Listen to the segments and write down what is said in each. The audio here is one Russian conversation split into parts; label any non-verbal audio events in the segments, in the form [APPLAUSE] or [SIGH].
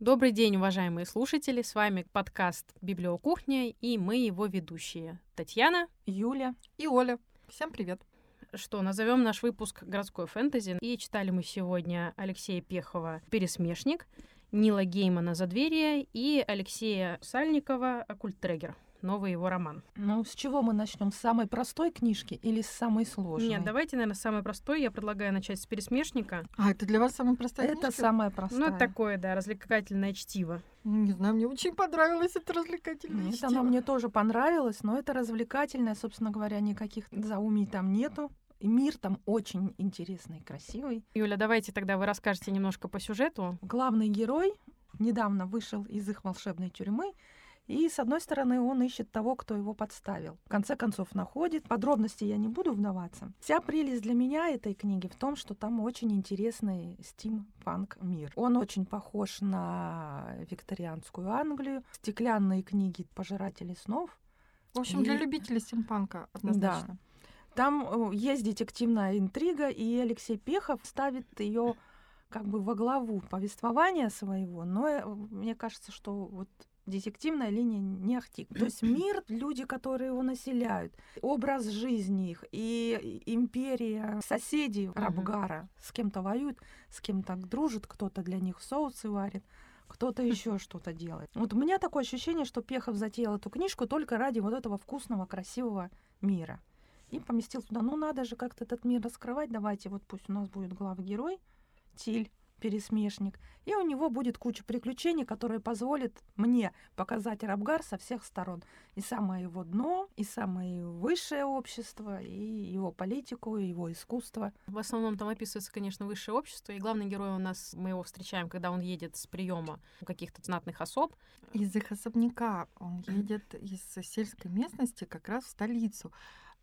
Добрый день, уважаемые слушатели. С вами подкаст «Библиокухня» и мы его ведущие Татьяна, Юля и Оля. Всем привет. Что, назовем наш выпуск «Городской фэнтези». И читали мы сегодня Алексея Пехова «Пересмешник», Нила Геймана «Задверие» и Алексея Сальникова «Оккульт-трегер» новый его роман. Ну, с чего мы начнем? С самой простой книжки или с самой сложной? Нет, давайте, наверное, с самой простой. Я предлагаю начать с пересмешника. А, это для вас самая простая Это книжка? самая простая. Ну, это такое, да, развлекательное чтиво. Не знаю, мне очень понравилось это развлекательное Нет, чтиво. оно мне тоже понравилось, но это развлекательное, собственно говоря, никаких заумий там нету. И мир там очень интересный, красивый. Юля, давайте тогда вы расскажете немножко по сюжету. Главный герой недавно вышел из их волшебной тюрьмы, и, с одной стороны, он ищет того, кто его подставил. В конце концов, находит. Подробности я не буду вдаваться. Вся прелесть для меня этой книги в том, что там очень интересный стим-панк мир. Он очень похож на викторианскую Англию. Стеклянные книги «Пожиратели снов». В общем, для И- любителей стимпанка однозначно. Там э, есть детективная интрига, и Алексей Пехов ставит ее как бы во главу повествования своего, но э, мне кажется, что вот детективная линия не ахти. То есть [CLEARS THROAT] мир, люди, которые его населяют, образ жизни их и империя соседей Рабгара с кем-то воюют, с кем-то дружит, кто-то для них соусы варит, кто-то [LAUGHS] еще что-то делает. Вот у меня такое ощущение, что Пехов затеял эту книжку только ради вот этого вкусного, красивого мира. И поместил туда. Ну, надо же как-то этот мир раскрывать. Давайте, вот пусть у нас будет главный герой, Тиль, пересмешник. И у него будет куча приключений, которые позволят мне показать Рабгар со всех сторон. И самое его дно, и самое высшее общество, и его политику, и его искусство. В основном там описывается, конечно, высшее общество, и главный герой у нас, мы его встречаем, когда он едет с приема каких-то знатных особ. Из их особняка он едет из сельской местности как раз в столицу.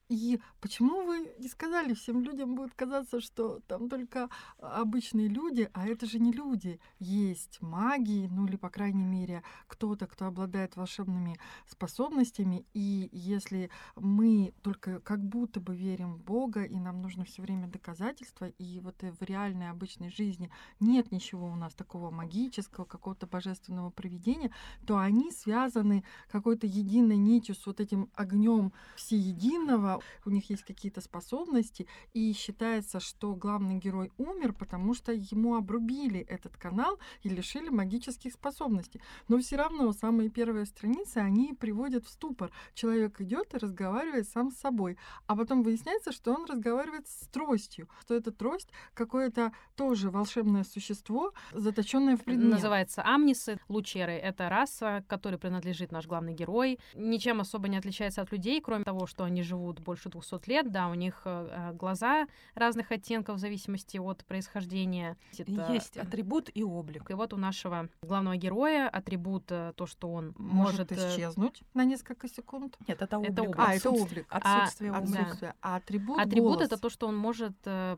И почему вы не сказали, всем людям будет казаться, что там только обычные люди, а это же не люди. Есть маги, ну или, по крайней мере, кто-то, кто обладает волшебными способностями. И если мы только как будто бы верим в Бога, и нам нужно все время доказательства, и вот в реальной обычной жизни нет ничего у нас такого магического, какого-то божественного проведения, то они связаны какой-то единой нитью с вот этим огнем всеединого. У них есть какие-то способности, и считается, что главный герой умер, потому что ему обрубили этот канал и лишили магических способностей. Но все равно самые первые страницы они приводят в ступор. Человек идет и разговаривает сам с собой, а потом выясняется, что он разговаривает с тростью, что эта трость какое-то тоже волшебное существо, заточенное в предмет. Называется Амнисы. Лучеры — это раса, которой принадлежит наш главный герой. Ничем особо не отличается от людей, кроме того, что они живут больше 200 лет. Да, у них э, глаза разных оттенков в зависимости от происхождения. Это- Есть атрибут и облик. И вот у нашего главного героя атрибут э, то, что он может может... э, исчезнуть на несколько секунд. Нет, это облик. Это облик. А, это облик. Отсутствие А, облика. да. Отсутствие. А атрибут, Атрибут это то, что он может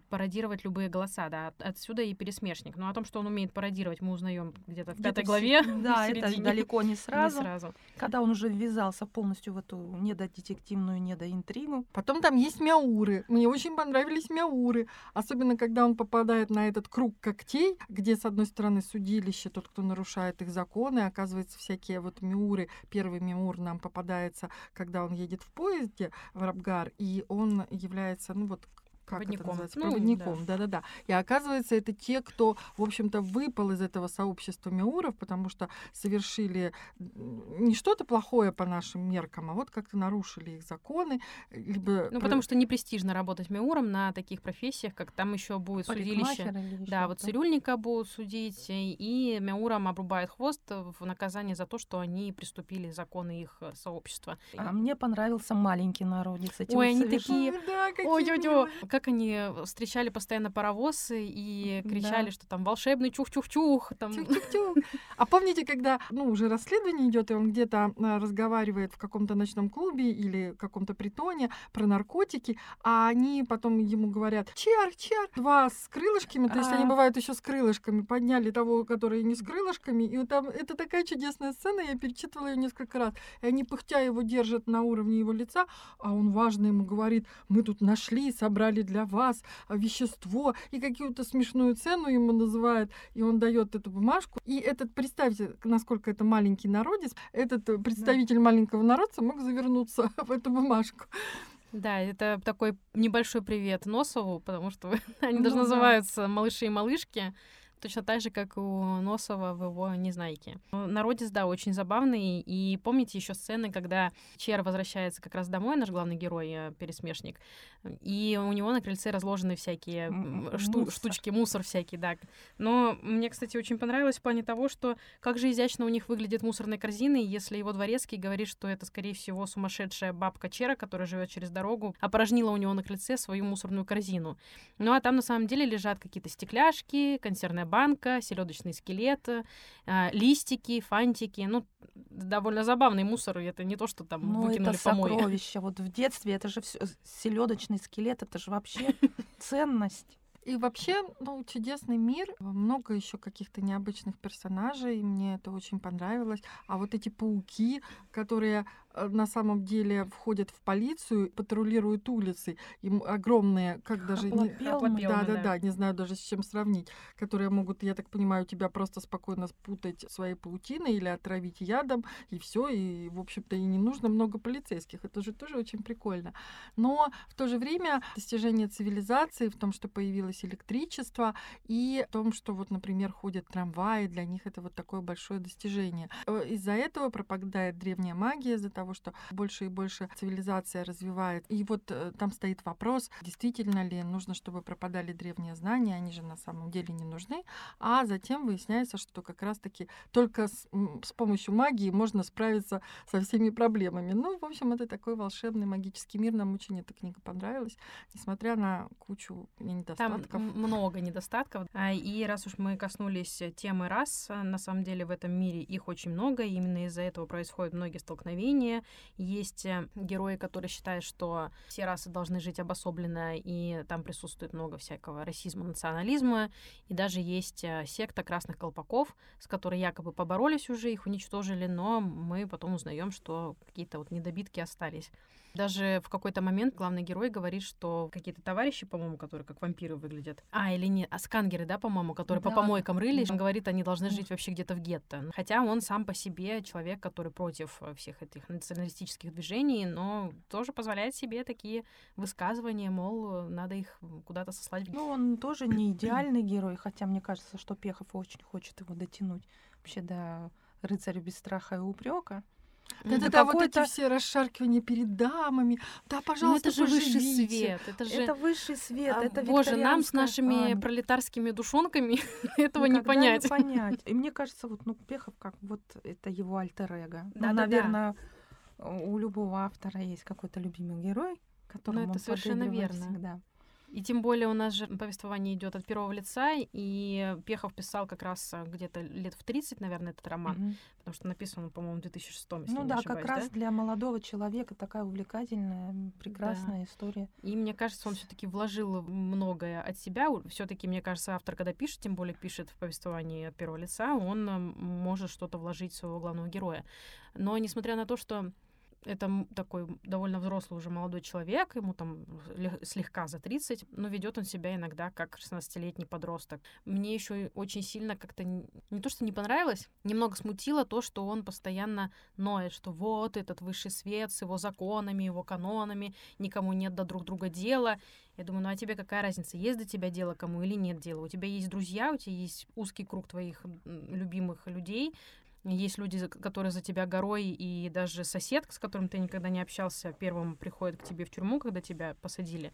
пародировать любые голоса, да. От- Отсюда и пересмешник. Но о том, что он умеет пародировать, мы узнаем где-то в пятой главе. Да, это далеко не Не сразу. сразу. Когда он уже ввязался полностью в эту недодетективную, недоинтригу. Потом там есть мяуры. Мне очень понравились мяуры. Особенно, когда он попадает на этот круг когтей, где, с одной стороны, судилище, тот, кто нарушает их законы, оказывается, всякие вот мяуры. Первый мяур нам попадается, когда он едет в поезде в Рабгар, и он является, ну вот, как Проводником. это называется? Ну, Проводником, да-да-да. И оказывается, это те, кто, в общем-то, выпал из этого сообщества мяуров, потому что совершили не что-то плохое по нашим меркам, а вот как-то нарушили их законы, либо... Ну, про- потому что не престижно работать мяуром на таких профессиях, как там еще будет судилище. Да, вот цирюльника будут судить, и и мяурам обрубают хвост в наказание за то, что они приступили законы их э, сообщества. А мне понравился маленький народец. Ой, вот они такие Ой, да, какие Ой-ой-ой. Как они встречали постоянно паровозы и Да. кричали, что там волшебный чух-чух-чух. Там... Тюк-тюк-тюк. [LAUGHS] А помните, когда ну, уже расследование идет, и он где-то а, разговаривает в каком-то ночном клубе или каком-то притоне про наркотики, а они потом ему говорят «Чар, чар!» Два с крылышками, то есть они А. бывают еще с крылышками, подняли того, который не с крылышками, и вот там это такая чудесная сцена, я перечитывала ее несколько раз, и они пыхтя его держат на уровне его лица, а он важно ему говорит «Мы тут нашли, собрали для вас вещество, и какую-то смешную цену ему называют, и он дает эту бумажку. И этот, представьте, насколько это маленький народец, этот представитель да. маленького народца мог завернуться [LAUGHS] в эту бумажку. Да, это такой небольшой привет Носову, потому что [LAUGHS] они ну, даже да. называются малыши и малышки. Точно так же, как у Носова в его «Незнайке». Народец, да, очень забавный. И помните еще сцены, когда Чер возвращается как раз домой, наш главный герой, э, пересмешник, и у него на крыльце разложены всякие шту мусор. штучки, мусор всякий, да. Но мне, кстати, очень понравилось в плане того, что как же изящно у них выглядит мусорные корзины, если его дворецкий говорит, что это, скорее всего, сумасшедшая бабка Чера, которая живет через дорогу, опорожнила у него на крыльце свою мусорную корзину. Ну а там на самом деле лежат какие-то стекляшки, консервная банка, селедочный скелет, э, листики, фантики. Ну, довольно забавный мусор. Это не то, что там ну, выкинули это сокровище. Вот в детстве это же все селедочный скелет, это же вообще [LAUGHS] ценность. И вообще, ну, чудесный мир, много еще каких-то необычных персонажей, мне это очень понравилось. А вот эти пауки, которые Э, на самом деле входят в полицию, патрулируют улицы. Им огромные, как даже... Не, да, да, да, не знаю даже с чем сравнить, которые могут, я так понимаю, тебя просто спокойно спутать своей паутиной или отравить ядом, и все, и, в общем-то, и не нужно много полицейских. Это же тоже очень прикольно. Но в то же время достижение цивилизации в том, что появилось электричество, и в том, что вот, например, ходят трамваи, для них это вот такое большое достижение. Э, из-за этого пропадает древняя магия, из-за того, того, что больше и больше цивилизация развивает. И вот э, там стоит вопрос, действительно ли нужно, чтобы пропадали древние знания, они же на самом деле не нужны. А затем выясняется, что как раз-таки только с, с помощью магии можно справиться со всеми проблемами. Ну, в общем, это такой волшебный магический мир. Нам очень эта книга понравилась, несмотря на кучу недостатков. Там много недостатков. А, и раз уж мы коснулись темы рас, на самом деле в этом мире их очень много, и именно из-за этого происходят многие столкновения, есть э, герои, которые считают, что все расы должны жить обособленно, и там присутствует много всякого расизма, национализма. И даже есть э, секта красных колпаков, с которой якобы поборолись уже, их уничтожили, но мы потом узнаем, что какие-то вот недобитки остались. Даже в какой-то момент главный герой говорит, что какие-то товарищи, по-моему, которые как вампиры выглядят. А, или не, а скангеры, да, по-моему, которые да. по помойкам рылись. Он говорит, они должны жить вообще где-то в гетто. Хотя он сам по себе человек, который против э, всех этих националистических движений, но тоже позволяет себе такие высказывания, мол, надо их куда-то сослать. Ну, он тоже не идеальный герой, хотя мне кажется, что Пехов очень хочет его дотянуть вообще до рыцаря без страха и упрека. Да, да, да, вот эти все расшаркивания перед дамами. Да, пожалуйста, ну, это же высший свет. Это же это высший свет. А, это Боже, нам с нашими а, пролетарскими душонками [LAUGHS] этого не понять. не понять. И мне кажется, вот ну Пехов как вот это его альтер-эго. Да, ну, да, наверное, да. у любого автора есть какой-то любимый герой, которому ну, это он совершенно верно. всегда. И тем более у нас же повествование идет от первого лица, и Пехов писал как раз э, где-то лет в 30, наверное, этот роман, mm-hmm. потому что написан он, по-моему, в 2006, если Ну не да, ошибаюсь, как раз для молодого человека такая увлекательная, прекрасная да. история. И мне кажется, он все таки вложил многое от себя. все таки мне кажется, автор, когда пишет, тем более пишет в повествовании от первого лица, он э, может что-то вложить в своего главного героя. Но несмотря на то, что это такой довольно взрослый уже молодой человек, ему там слегка за 30, но ведет он себя иногда как 16-летний подросток. Мне еще очень сильно как-то не то, что не понравилось, немного смутило то, что он постоянно ноет, что вот этот высший свет с его законами, его канонами, никому нет до друг друга дела. Я думаю, ну а тебе какая разница, есть до тебя дело кому или нет дела? У тебя есть друзья, у тебя есть узкий круг твоих любимых людей, есть люди, которые за тебя горой, и даже сосед, с которым ты никогда не общался, первым приходит к тебе в тюрьму, когда тебя посадили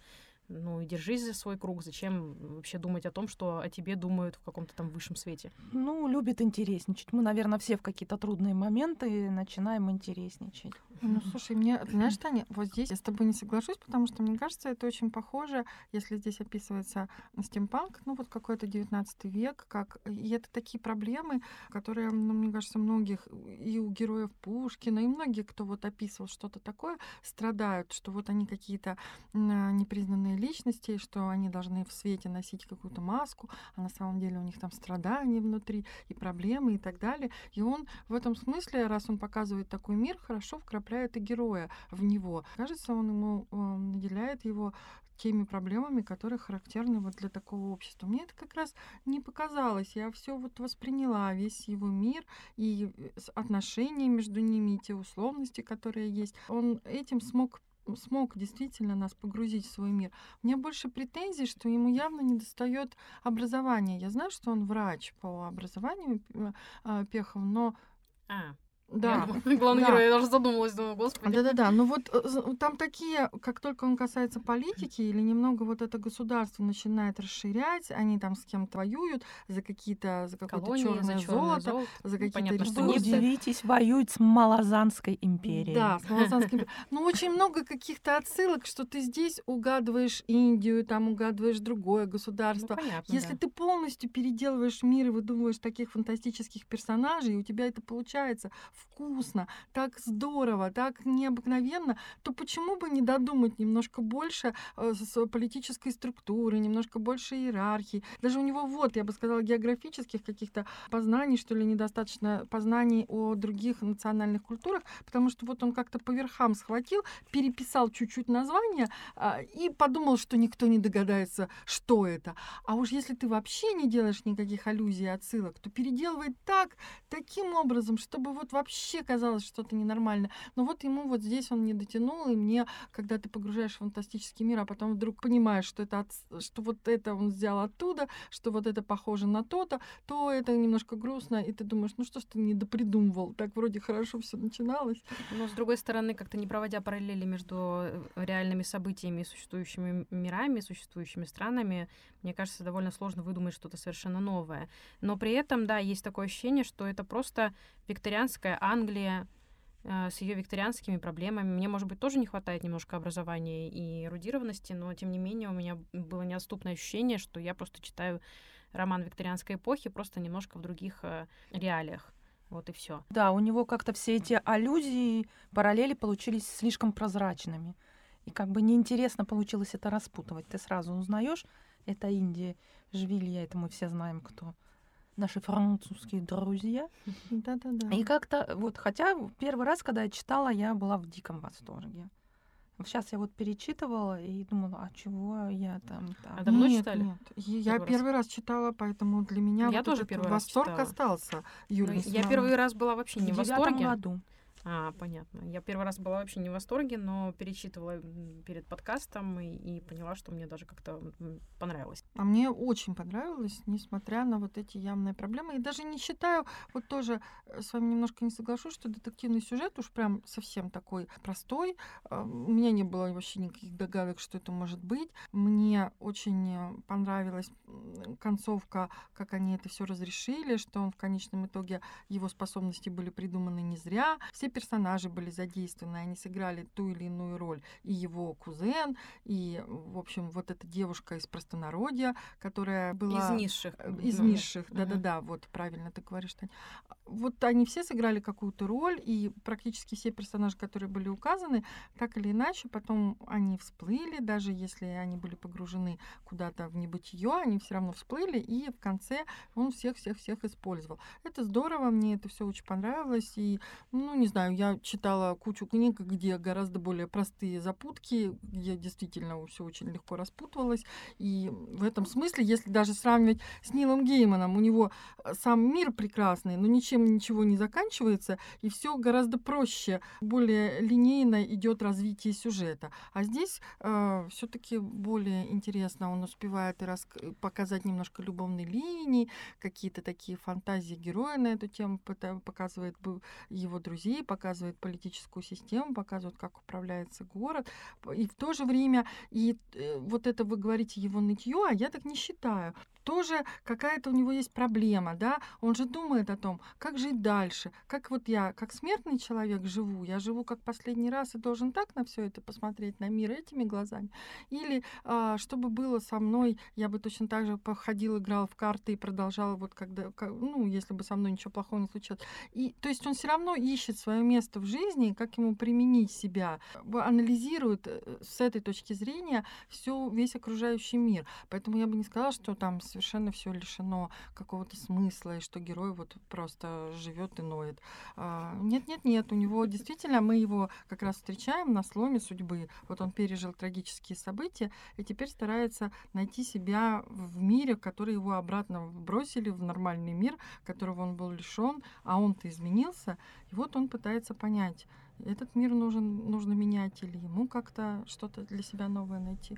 ну и держись за свой круг. Зачем вообще думать о том, что о тебе думают в каком-то там высшем свете? Ну, любит интересничать. Мы, наверное, все в какие-то трудные моменты начинаем интересничать. Ну, слушай, мне, знаешь, Таня, вот здесь я с тобой не соглашусь, потому что, мне кажется, это очень похоже, если здесь описывается стимпанк, ну, вот какой-то 19 век, как... И это такие проблемы, которые, ну, мне кажется, многих, и у героев Пушкина, и многие, кто вот описывал что-то такое, страдают, что вот они какие-то непризнанные личности, что они должны в свете носить какую-то маску, а на самом деле у них там страдания внутри и проблемы и так далее. И он в этом смысле, раз он показывает такой мир, хорошо вкрапляет и героя в него. Кажется, он ему он наделяет его теми проблемами, которые характерны вот для такого общества. Мне это как раз не показалось. Я все вот восприняла, весь его мир и э, отношения между ними, и те условности, которые есть. Он этим смог смог действительно нас погрузить в свой мир. У меня больше претензий, что ему явно не достает образования. Я знаю, что он врач по образованию э, Пехов, но А, да, [LAUGHS] Главный да. герой, я даже задумалась, думаю, господи. Да-да-да, но вот э, з- там такие, как только он касается политики или немного вот это государство начинает расширять, они там с кем-то воюют за какие-то, за какое-то черное золото, золото. за Ну, какие-то понятно, что Вы ресурсы. нет. удивитесь, воюют с Малазанской империей. Да, с Малазанским [LAUGHS] империей. Ну, очень много каких-то отсылок, что ты здесь угадываешь Индию, там угадываешь другое Ну, государство. понятно, Если да. ты полностью переделываешь мир и выдумываешь таких фантастических персонажей, и у тебя это получается вкусно, так здорово, так необыкновенно, то почему бы не додумать немножко больше э, политической структуры, немножко больше иерархии. Даже у него вот, я бы сказала, географических каких-то познаний, что ли, недостаточно познаний о других национальных культурах, потому что вот он как-то по верхам схватил, переписал чуть-чуть название а, и подумал, что никто не догадается, что это. А уж если ты вообще не делаешь никаких аллюзий и отсылок, то переделывай так, таким образом, чтобы вот вообще казалось что-то ненормально. Но вот ему вот здесь он не дотянул, и мне, когда ты погружаешь в фантастический мир, а потом вдруг понимаешь, что это от- что вот это он взял оттуда, что вот это похоже на то-то, то это немножко грустно, и ты думаешь, ну что ж ты не допридумывал, так вроде хорошо все начиналось. Но, с другой стороны, как-то не проводя параллели между э, реальными событиями и существующими мирами, существующими странами, мне кажется, довольно сложно выдумать что-то совершенно новое. Но при этом, да, есть такое ощущение, что это просто викторианская Англия э, с ее викторианскими проблемами. Мне, может быть, тоже не хватает немножко образования и эрудированности, но, тем не менее, у меня было неотступное ощущение, что я просто читаю роман викторианской эпохи, просто немножко в других э, реалиях. Вот и все. Да, у него как-то все эти аллюзии, параллели получились слишком прозрачными. И как бы неинтересно получилось это распутывать. Ты сразу узнаешь, это Индия, Жвилья, это мы все знаем, кто наши французские друзья. [LAUGHS] Да-да-да. И как-то вот, хотя первый раз, когда я читала, я была в диком восторге. Сейчас я вот перечитывала и думала, а чего я там... там? А давно Нет, читали? Нет. Я Первый раз? первый раз читала, поэтому для меня Я вот тоже первый раз восторг читала. остался. Ну, Юля, я первый раз была вообще не в девятом восторге. году. А, понятно. Я первый раз была вообще не в восторге, но перечитывала перед подкастом и, и поняла, что мне даже как-то понравилось. А мне очень понравилось, несмотря на вот эти явные проблемы. И даже не считаю, вот тоже э, с вами немножко не соглашусь, что детективный сюжет уж прям совсем такой простой. А, У меня не было вообще никаких догадок, что это может быть. Мне очень понравилась концовка, как они это все разрешили, что он в конечном итоге его способности были придуманы не зря. Все персонажи были задействованы, они сыграли ту или иную роль. И его кузен, и, в общем, вот эта девушка из простонародья, которая была... Из низших. Э, Из ну, низших, да-да-да, вот правильно ты говоришь, Тань. Вот они все сыграли какую-то роль, и практически все персонажи, которые были указаны, так или иначе, потом они всплыли, даже если они были погружены куда-то в небытие, они все равно всплыли, и в конце он всех-всех-всех использовал. Это здорово, мне это все очень понравилось, и, ну, не знаю, я читала кучу книг, где гораздо более простые запутки, где действительно все очень легко распутывалось, и в этом смысле, если даже сравнивать с Нилом Гейманом, у него э, сам мир прекрасный, но ничем ничего не заканчивается, и все гораздо проще, более линейно идет развитие сюжета. А здесь все-таки более интересно, он успевает и рас- показать немножко любовной линии, какие-то такие фантазии героя на эту тему, показывает его друзей, показывает политическую систему, показывает, как управляется город. И в то же время, и э, вот это вы говорите его нытье, а я так не считаю. Тоже какая-то у него есть проблема, да? Он же думает о том, как жить дальше, как вот я, как смертный человек живу, я живу как последний раз и должен так на все это посмотреть, на мир этими глазами. Или а, что бы было со мной, я бы точно так же походил, играл в карты и продолжал вот когда, ка- ну, если бы со мной ничего плохого не случилось. И, то есть он все равно ищет свое место в жизни, как ему применить себя, анализирует э, с этой точки зрения все, весь окружающий мир. Поэтому я бы не сказала, что там совершенно все лишено какого-то смысла, и что герой вот просто живет и ноет. Нет, нет, нет, у него действительно мы его как раз встречаем на сломе судьбы. Вот он пережил трагические события и теперь старается найти себя в мире, который его обратно бросили в нормальный мир, которого он был лишен, а он-то изменился. И вот он пытается понять, этот мир нужен, нужно менять или ему как-то что-то для себя новое найти.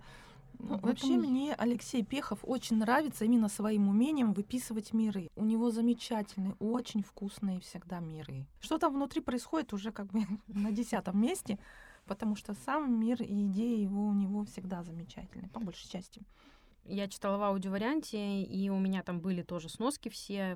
Ну, вообще мне Алексей Пехов очень нравится именно своим умением выписывать миры. У него замечательные, очень вкусные всегда миры. Что там внутри происходит уже как бы [LAUGHS] на десятом месте, потому что сам мир и идеи его у него всегда замечательные, по большей части. Я читала в аудиоварианте, и у меня там были тоже сноски все,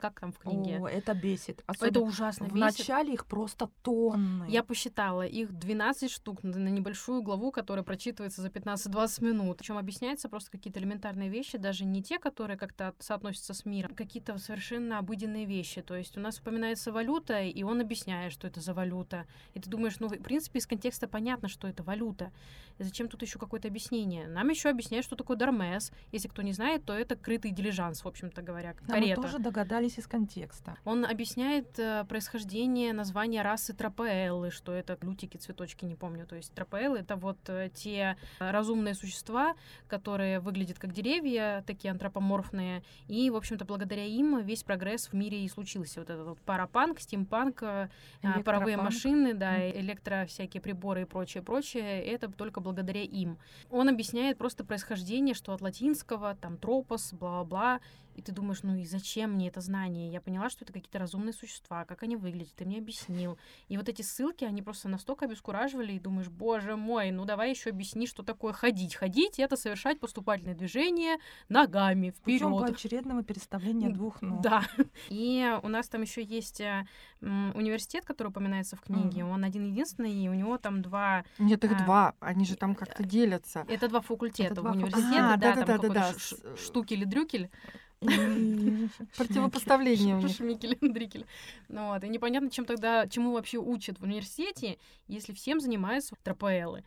как там в книге. О, это бесит. Особенно это ужасно в бесит. начале их просто тонны. Я посчитала, их 12 штук на небольшую главу, которая прочитывается за 15-20 минут. Причем объясняются просто какие-то элементарные вещи, даже не те, которые как-то соотносятся с миром, а какие-то совершенно обыденные вещи. То есть у нас упоминается валюта, и он объясняет, что это за валюта. И ты думаешь, ну, в принципе, из контекста понятно, что это валюта. И зачем тут еще какое-то объяснение? Нам еще объясняют, что такое дарме ГМС. Если кто не знает, то это крытый дилижанс, в общем-то говоря, да, карета. Мы тоже догадались из контекста. Он объясняет э, происхождение названия расы тропеэллы, что это лютики, цветочки, не помню. То есть тропеэллы — это вот э, те разумные существа, которые выглядят как деревья, такие антропоморфные, и, в общем-то, благодаря им весь прогресс в мире и случился. Вот этот вот парапанк, стимпанк, э, паровые машины, да, электро всякие приборы и прочее, прочее, это только благодаря им. Он объясняет просто происхождение, что от латинского, там тропос, бла-бла-бла, и ты думаешь, ну и зачем мне это знание? Я поняла, что это какие-то разумные существа, как они выглядят, ты мне объяснил. И вот эти ссылки, они просто настолько обескураживали, и думаешь, боже мой, ну давай еще объясни, что такое ходить. Ходить — это совершать поступательные движения ногами вперед. Причем поочередного переставления двух ног. Да. [LAUGHS] И у нас там еще есть э, университет, который упоминается в книге. Mm. Он один-единственный, и у него там два... Нет, их а, два. Они же там как-то делятся. Это два факультета это два в университете. А, да, да, да, там да, да, да. штукель-дрюкель. Противопоставление у [LAUGHS] них. Шмикель, Дрикель. Ну вот, и непонятно, чем тогда, чему вообще учат в университете, если всем занимаются тропоэлы.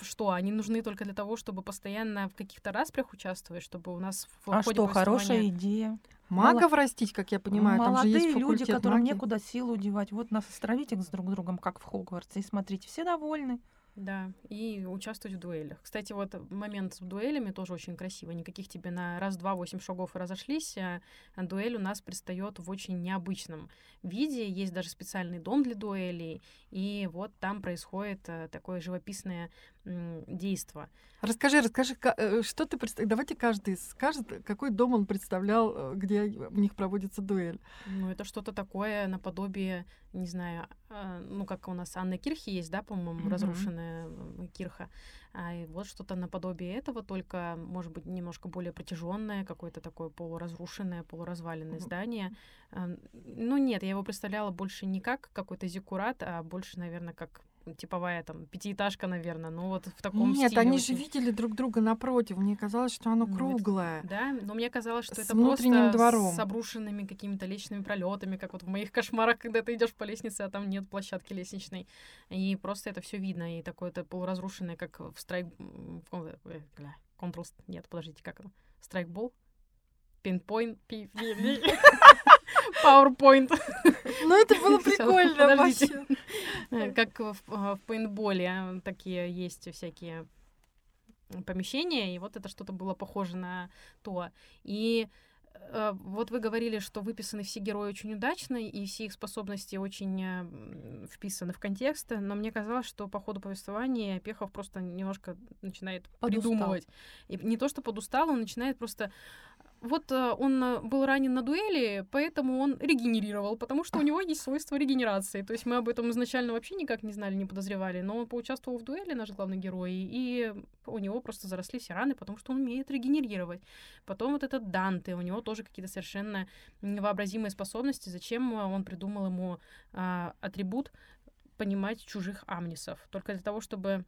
Что, они нужны только для того, чтобы постоянно в каких-то распрях участвовать, чтобы у нас в А что, хорошая идея. Магов Мало... растить, как я понимаю, Молодые там же есть люди, которым магии. некуда силу девать. Вот нас стравить их с друг другом, как в Хогвартсе, и смотрите, все довольны. Да, и участвовать в дуэлях. Кстати, вот момент с дуэлями тоже очень красивый. Никаких тебе на раз-два, восемь шагов разошлись. А дуэль у нас предстает в очень необычном виде. Есть даже специальный дом для дуэлей. И вот там происходит э, такое живописное действо. Расскажи, расскажи, э, что ты представляешь? Давайте каждый скажет, какой дом он представлял, э, где у них проводится дуэль. Ну, это что-то такое наподобие, не знаю, а, ну, как у нас Анна Кирхи есть, да, по-моему, mm-hmm. разрушенная Кирха. А и вот что-то наподобие этого, только, может быть, немножко более протяженное, какое-то такое полуразрушенное, полуразваленное mm-hmm. здание. А, ну, нет, я его представляла больше не как какой-то зиккурат, а больше, наверное, как типовая там пятиэтажка, наверное, ну вот в таком Нет, стиле. они очень. же видели друг друга напротив. Мне казалось, что оно круглое. да, но мне казалось, что с это просто двором. с обрушенными какими-то лестничными пролетами, как вот в моих [LAUGHS] кошмарах, когда ты идешь по лестнице, а там нет площадки лестничной. И просто это все видно. И такое-то полуразрушенное, как в страйк... Control... Нет, подождите, как это? Страйкбол? Пинпоинт? [LAUGHS] [LAUGHS] PowerPoint. Ну, это было прикольно вообще. Э, как в, пейнтболе такие есть всякие помещения, и вот это что-то было похоже на то. И э, вот вы говорили, что выписаны все герои очень удачно, и все их способности очень э, вписаны в контекст, но мне казалось, что по ходу повествования Пехов просто немножко начинает подустал. придумывать. И не то, что подустал, он начинает просто вот э, он э, был ранен на дуэли, поэтому он регенерировал, потому что у него есть свойство регенерации. То есть мы об этом изначально вообще никак не знали, не подозревали, но он поучаствовал в дуэли, наш главный герой, и у него просто заросли все раны, потому что он умеет регенерировать. Потом вот этот Данте, у него тоже какие-то совершенно невообразимые способности. Зачем он придумал ему а, атрибут понимать чужих амнисов? Только для того, чтобы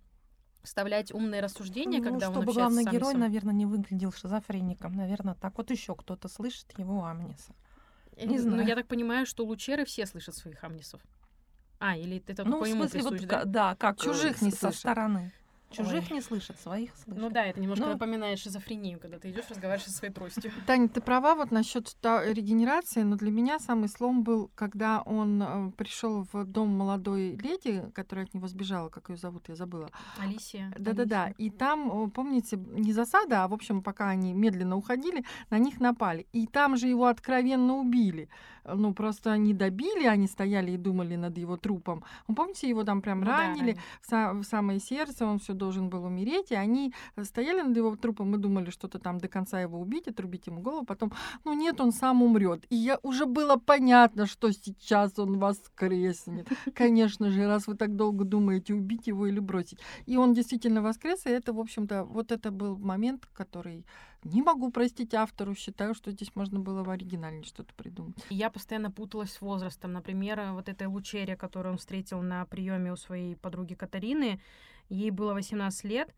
вставлять умные рассуждения, ну, когда чтобы он главный герой, наверное, не выглядел шизофреником, наверное, так вот еще кто-то слышит его амниса. Э, не знаю. Но я так понимаю, что лучеры все слышат своих амнисов. А, или это ну, по ему смысле, вот, да? да, как чужих не со стороны. Чужих не слышат, своих слышат. Ну да, это немножко Ну- напоминает шизофрению, когда ты идешь разговариваешь со своей тростью. [LAUGHS] Таня, ты права вот насчет регенерации, но для меня самый слом был, когда он пришел в дом молодой леди, которая от него сбежала, как ее зовут, я забыла. Алисия. Да-да-да. И там, о, помните, не засада, а, в общем, пока они медленно уходили, на них напали. И там же его откровенно убили. Ну, просто они добили, они стояли и думали над его трупом. Вы помните, его там прям Ну да, ранили ранили. в, са- в самое сердце, он все должен был умереть, и они стояли над его трупом и думали что-то там до конца его убить, отрубить ему голову, потом, ну нет, он сам умрет. И я уже было понятно, что сейчас он воскреснет. [LAUGHS] Конечно же, раз вы так долго думаете, убить его или бросить. И он действительно воскрес, и это, в общем-то, вот это был момент, который не могу простить автору, считаю, что здесь можно было в оригинале что-то придумать. Я постоянно путалась с возрастом. Например, э, вот этой Лучере, которую он встретил на приеме у своей подруги Катарины, ей было 18 лет,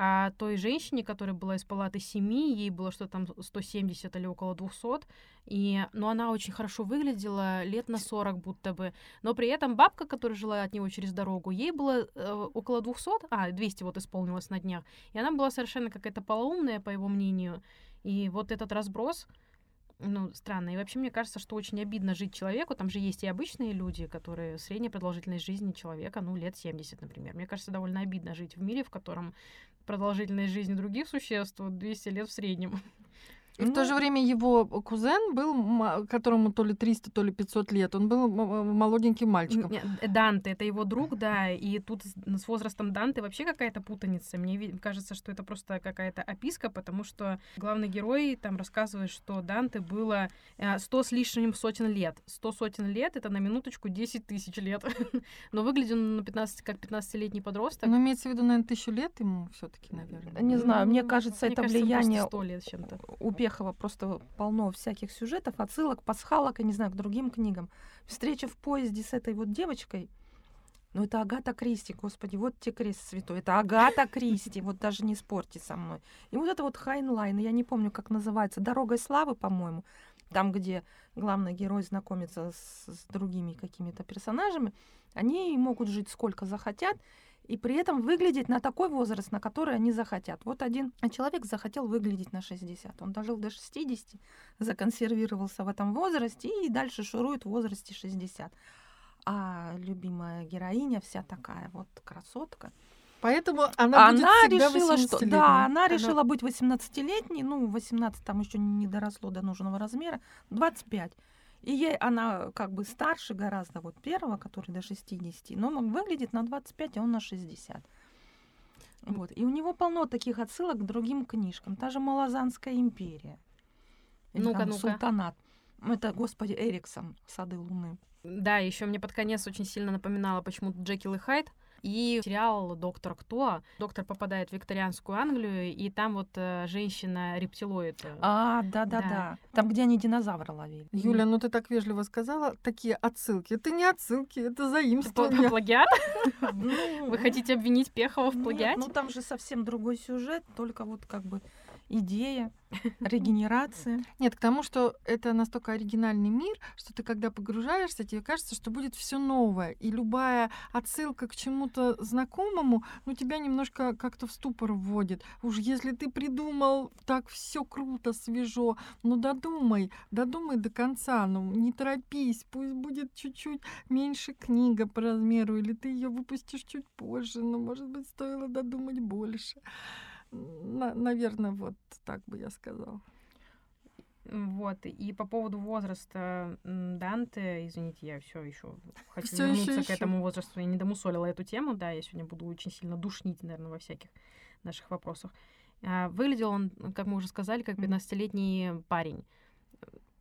а той женщине, которая была из палаты семьи, ей было что-то там 170 или около 200, и, но она очень хорошо выглядела, лет на 40 будто бы. Но при этом бабка, которая жила от него через дорогу, ей было э, около 200, а, 200 вот исполнилось на днях, и она была совершенно какая-то полоумная, по его мнению. И вот этот разброс, ну, странно. И вообще, мне кажется, что очень обидно жить человеку. Там же есть и обычные люди, которые средняя продолжительность жизни человека, ну, лет 70, например. Мне кажется, довольно обидно жить в мире, в котором продолжительность жизни других существ вот 200 лет в среднем. И в то Ну, же время его кузен был, которому то ли 300, то ли 500 лет, он был молоденьким мальчиком. Э, Данте, это его друг, да, и тут с возрастом Данте вообще какая-то путаница. Мне кажется, что это просто какая-то описка, потому что главный герой там рассказывает, что Данте было э, 100 с лишним сотен лет. 100 сотен лет — это на минуточку 10 тысяч лет. [LAUGHS] Но выглядит он на 15, как 15-летний подросток. Но имеется в виду, наверное, тысячу лет ему все таки наверное. Не знаю, мне Ну, кажется, мне это кажется, просто влияние 100 лет с чем-то. у Пехова просто полно всяких сюжетов, отсылок, пасхалок, я не знаю, к другим книгам. Встреча в поезде с этой вот девочкой, ну это Агата Кристи, господи, вот тебе крест святой, это Агата Кристи, вот даже не спорьте со мной. И вот это вот Хайнлайн, я не помню, как называется, «Дорогой славы», по-моему, там, где главный герой знакомится с, с другими какими-то персонажами, они могут жить сколько захотят, и при этом выглядеть на такой возраст, на который они захотят. Вот один человек захотел выглядеть на 60. Он дожил до 60, законсервировался в этом возрасте и дальше шурует в возрасте 60. А любимая героиня вся такая вот красотка. Поэтому она, будет Она всегда решила, что 18-летней. да, она Она- решила быть 18-летней, ну, 18 там еще не доросло до нужного размера, 25. И ей она как бы старше гораздо вот первого, который до 60, но он выглядит на 25, а он на 60. Вот. И у него полно таких отсылок к другим книжкам. Та же Малазанская империя. Или Ну-ка, ну-ка. Султанат. Это, господи, Эриксон, Сады Луны. Да, еще мне под конец очень сильно напоминало почему-то Джекил и Хайд. И сериал «Доктор Кто». Доктор попадает в викторианскую Англию, и там вот э, женщина-рептилоид. э, А, да-да-да. Да. Там, где они динозавра ловили. Юля, ну ты так вежливо сказала, такие отсылки. Это не отсылки, это заимствование. Плагиат? Ну, [LAUGHS] Вы хотите обвинить Пехова в Нет, плагиате? ну там же совсем другой сюжет, только вот как бы идея, [LAUGHS] регенерация. Нет, к тому, что это настолько оригинальный мир, что ты, когда погружаешься, тебе кажется, что будет все новое. И любая отсылка к чему-то знакомому, ну, тебя немножко как-то в ступор вводит. Уж если ты придумал так все круто, свежо, ну додумай, додумай до конца, ну не торопись, пусть будет чуть-чуть меньше книга по размеру, или ты ее выпустишь чуть позже, но, может быть, стоило додумать больше. Наверное, вот так бы я сказала. Вот, и по поводу возраста Данте, извините, я все еще хочу Всё вернуться к ещё. этому возрасту, я не домусолила эту тему, да, я сегодня буду очень сильно душнить, наверное, во всяких наших вопросах. А, Выглядел он, как мы уже сказали, как Мгм. 15-летний парень.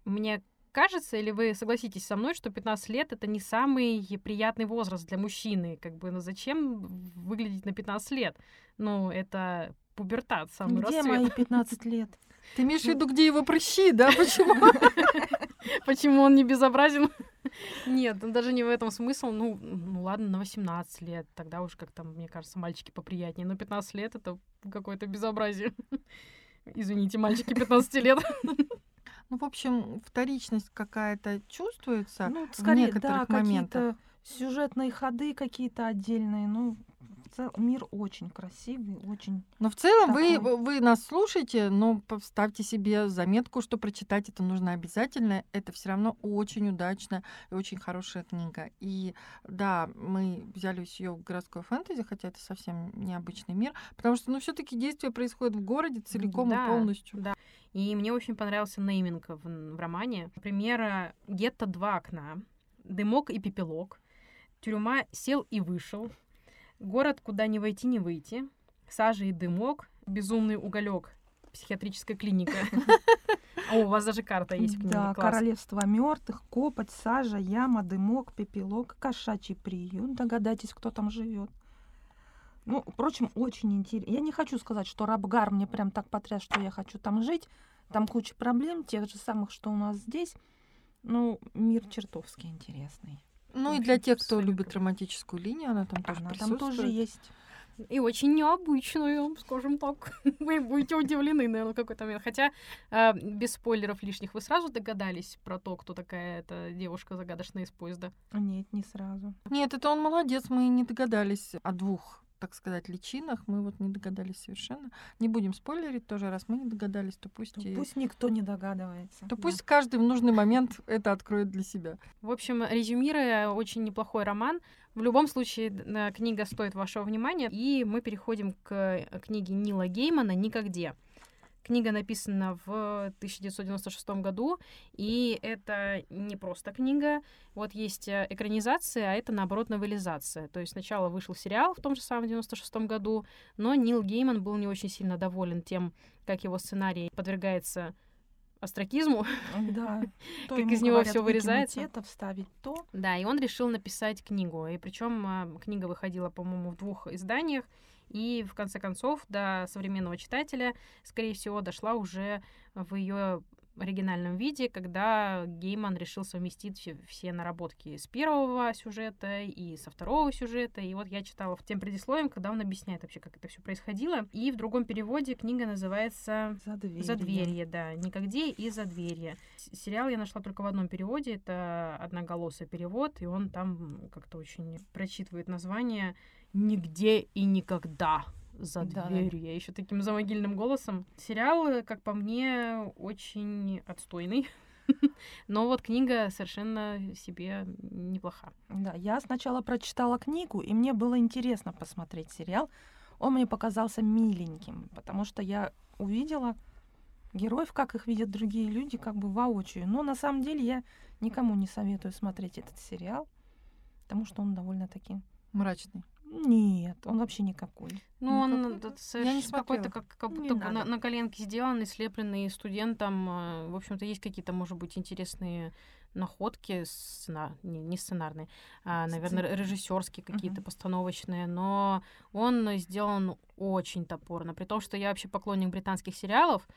Мне кажется, или вы согласитесь со мной, что 15 лет это не самый приятный возраст для мужчины. Как бы, ну зачем выглядеть на 15 лет? Ну, это пубертат, самый Где расцвет. мои 15 лет? [LAUGHS] Ты имеешь в виду, где его прыщи, да? Почему? [LAUGHS] Почему он не безобразен? [LAUGHS] Нет, ну даже не в этом смысл. Ну, ну ладно, на 18 лет. Тогда уж как-то, мне кажется, мальчики поприятнее. Но 15 лет это какое-то безобразие. Извините, мальчики 15 лет. Ну, в общем, вторичность какая-то чувствуется. Ну, скорее, да, некоторых моментах. какие-то сюжетные ходы какие-то отдельные. Ну, цел- мир очень красивый, очень... Но в целом вы, Такой. вы нас слушаете, но поставьте себе заметку, что прочитать это нужно обязательно. Это все равно очень удачная и очень хорошая книга. И да, мы взяли ее в городской фэнтези, хотя это совсем необычный мир, потому что, ну, все-таки действие происходит в городе целиком Да, и полностью. да. И мне очень понравился нейминг в, в романе. Например, гетто два окна, дымок и пепелок, тюрьма сел и вышел, город, куда не войти, не выйти, сажа и дымок, безумный уголек, психиатрическая клиника. [LAUGHS] О, у вас даже карта есть. Да, королевство мертвых, копоть, сажа, яма, дымок, пепелок, кошачий приют. Догадайтесь, кто там живет. Ну, впрочем, очень интересно. Я не хочу сказать, что Рабгар мне прям так потряс, что я хочу там жить. Там куча проблем, тех же самых, что у нас здесь. Ну, мир чертовски интересный. Ну и для тех, кто любит романтическую линию, она там тоже Она там тоже присутствует. есть. И очень необычную, скажем так. [LAUGHS] Вы будете удивлены, наверное, в какой-то момент. Хотя, э, без спойлеров лишних, вы сразу догадались про то, кто такая эта девушка загадочная из поезда? Нет, не сразу. Нет, это он молодец, мы не догадались о двух, так сказать, личинах. Мы вот не догадались совершенно. Не будем спойлерить тоже, раз мы не догадались, то пусть, То и- Пусть никто не догадывается. то Да. пусть каждый в нужный момент это откроет для себя. В общем, резюмируя, очень неплохой роман. В любом случае, книга стоит вашего внимания. И мы переходим к э, книге Нила Геймана «Никогде». Книга написана в 1996 году, и это не просто книга. Вот есть э, экранизация, а это, наоборот, новелизация. То есть сначала вышел сериал в том же самом 96 году, но Нил Гейман был не очень сильно доволен тем, как его сценарий подвергается остракизму. Да. [LAUGHS] Как из него выкинуть вырезается. это, вставить то. Да, и он решил написать книгу. И причем книга выходила, по-моему, в двух изданиях. И в конце концов до современного читателя, скорее всего, дошла уже в ее оригинальном виде, когда Гейман решил совместить все, все наработки с первого сюжета и со второго сюжета. И вот я читала в тем предисловием, когда он объясняет вообще, как это все происходило. И в другом переводе книга называется За дверью. Задверье, да. Никогде и Задверье. С- Сериал я нашла только в одном переводе. Это одноголосый перевод, и он там как-то очень прочитывает название «Нигде и никогда». Задверье. Еще таким замогильным голосом. Сериал, э, как по мне, очень отстойный. [LAUGHS] Но вот книга совершенно себе неплоха. Да, я сначала прочитала книгу, и мне было интересно посмотреть сериал. Он мне показался миленьким, потому что я увидела героев, как их видят другие люди, как бы воочию. Но на самом деле я никому не советую смотреть этот сериал, потому что он довольно-таки... Мрачный. Нет, он вообще никакой. Ну, он какой-то- это я не соверш- какой-то как, как будто бы на, на коленке сделанный, слепленный студентом. э, В общем-то, есть какие-то, может быть, интересные находки, сцена... не, не сценарные, а, наверное, режиссерские какие-то, Мгм. постановочные, но он сделан очень топорно. При том, что я вообще поклонник британских сериалов,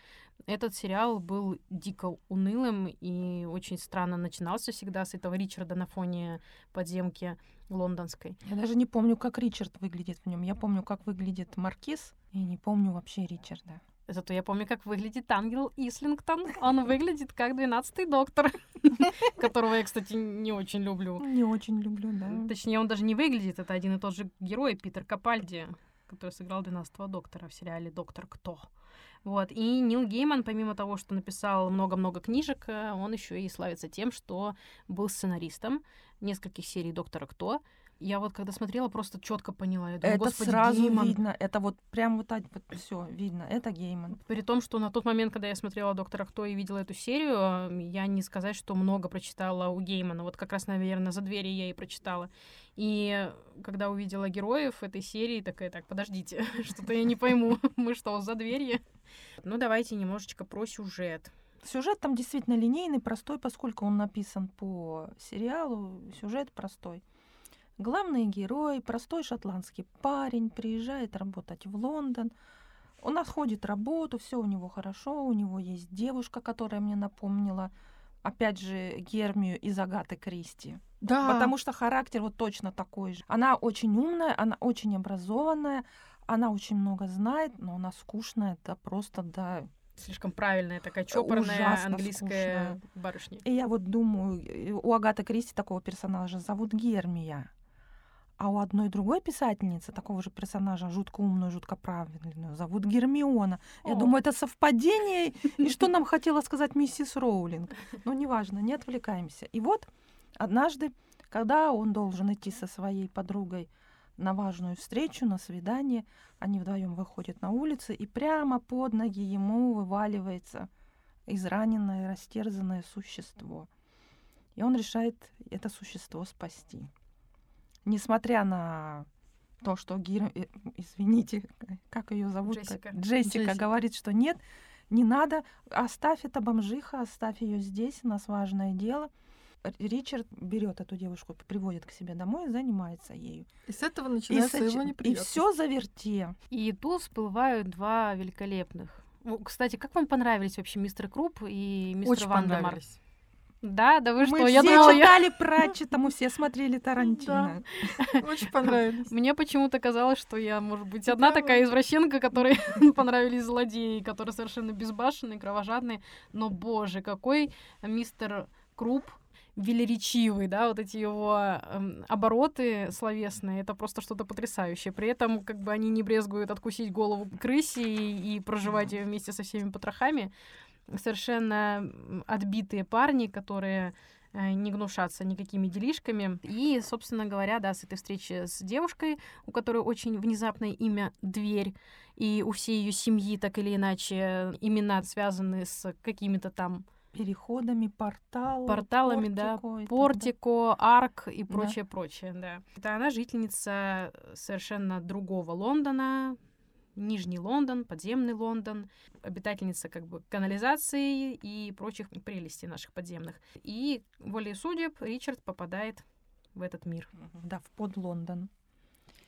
этот сериал был дико унылым и очень странно начинался всегда с этого Ричарда на фоне подземки лондонской. Я даже не помню, как Ричард выглядит в нем. Я помню, как выглядит Маркиз, и не помню вообще Ричарда. Зато я помню, как выглядит ангел Ислингтон. Он выглядит как двенадцатый доктор, [LAUGHS] которого я, кстати, не очень люблю. Не очень люблю, да. Точнее, он даже не выглядит. Это один и тот же герой, Питер Капальди, который сыграл 12-го доктора в сериале «Доктор Кто». Вот. И Нил Гейман, помимо того, что написал много-много книжек, э, он еще и славится тем, что был сценаристом нескольких серий «Доктора Кто». Я вот когда смотрела, просто четко поняла. Я думаю, Это господи, сразу Гейман. видно. Это вот прям вот, все видно. Это Гейман. При том, что на тот момент, когда я смотрела «Доктора Кто» и видела эту серию, я не сказать, что много прочитала у Геймана. Вот как раз, наверное, «За двери» я и прочитала. И когда увидела героев этой серии, такая, так, подождите, [LAUGHS] что-то я не пойму. [LAUGHS] Мы что, «За дверью»? Ну, давайте немножечко про сюжет. Сюжет там действительно линейный, простой, поскольку он написан по сериалу. Сюжет простой. Главный герой, простой шотландский парень, приезжает работать в Лондон. Он находит работу, все у него хорошо, у него есть девушка, которая мне напомнила, опять же, Гермию из Агаты Кристи. Да. Потому что характер вот точно такой же. Она очень умная, она очень образованная, она очень много знает, но она скучная, да просто да. Слишком правильная такая чопорная Ужасно английская барышня. И я вот думаю, у Агаты Кристи такого персонажа зовут Гермия. А у одной другой писательницы, такого же персонажа, жутко умную, жутко правильную, зовут Гермиона. Я О. думаю, это совпадение. И что [LAUGHS] нам хотела сказать миссис Роулинг? Ну, неважно, не отвлекаемся. И вот однажды, когда он должен идти со своей подругой на важную встречу, на свидание, они вдвоем выходят на улицу, и прямо под ноги ему вываливается израненное, растерзанное существо. И он решает это существо спасти. Несмотря на то, что Гир... э, извините, как ее зовут? Джессика. Джессика Джессика. говорит, что нет, не надо, оставь это бомжиха, оставь ее здесь, у нас важное дело. Ричард берет эту девушку, приводит к себе домой и занимается ею. И с этого И, начинается его и неприятность. все заверте. И тут всплывают два великолепных. Кстати, как вам понравились вообще мистер Круп и мистер Очень Вандемар? понравились. Да, да вы Мы что? все Я думала, я... читали [LAUGHS] Пратчета, мы все смотрели Тарантино. [LAUGHS] Очень понравились. Мне почему-то казалось, что я, может быть, одна такая извращенка, которой [LAUGHS] понравились злодеи, которые совершенно безбашенные, кровожадные. Но, боже, какой мистер Круп велеречивый, да, вот эти его эм, обороты словесные, это просто что-то потрясающее. При этом, как бы, они не брезгуют откусить голову крысе и, и проживать ее вместе со всеми потрохами. Совершенно отбитые парни, которые э, не гнушаться никакими делишками. И, собственно говоря, да, с этой встречи с девушкой, у которой очень внезапное имя Дверь, и у всей ее семьи так или иначе имена связаны с какими-то там Переходами, порталом, Порталами, да, портико так Портико, Арк и Да. прочее, прочее, да. Это она жительница совершенно другого Лондона, Нижний Лондон, подземный Лондон, обитательница как бы канализации и прочих прелестей наших подземных. И волей судеб Ричард попадает в этот мир. Да, в под Лондон.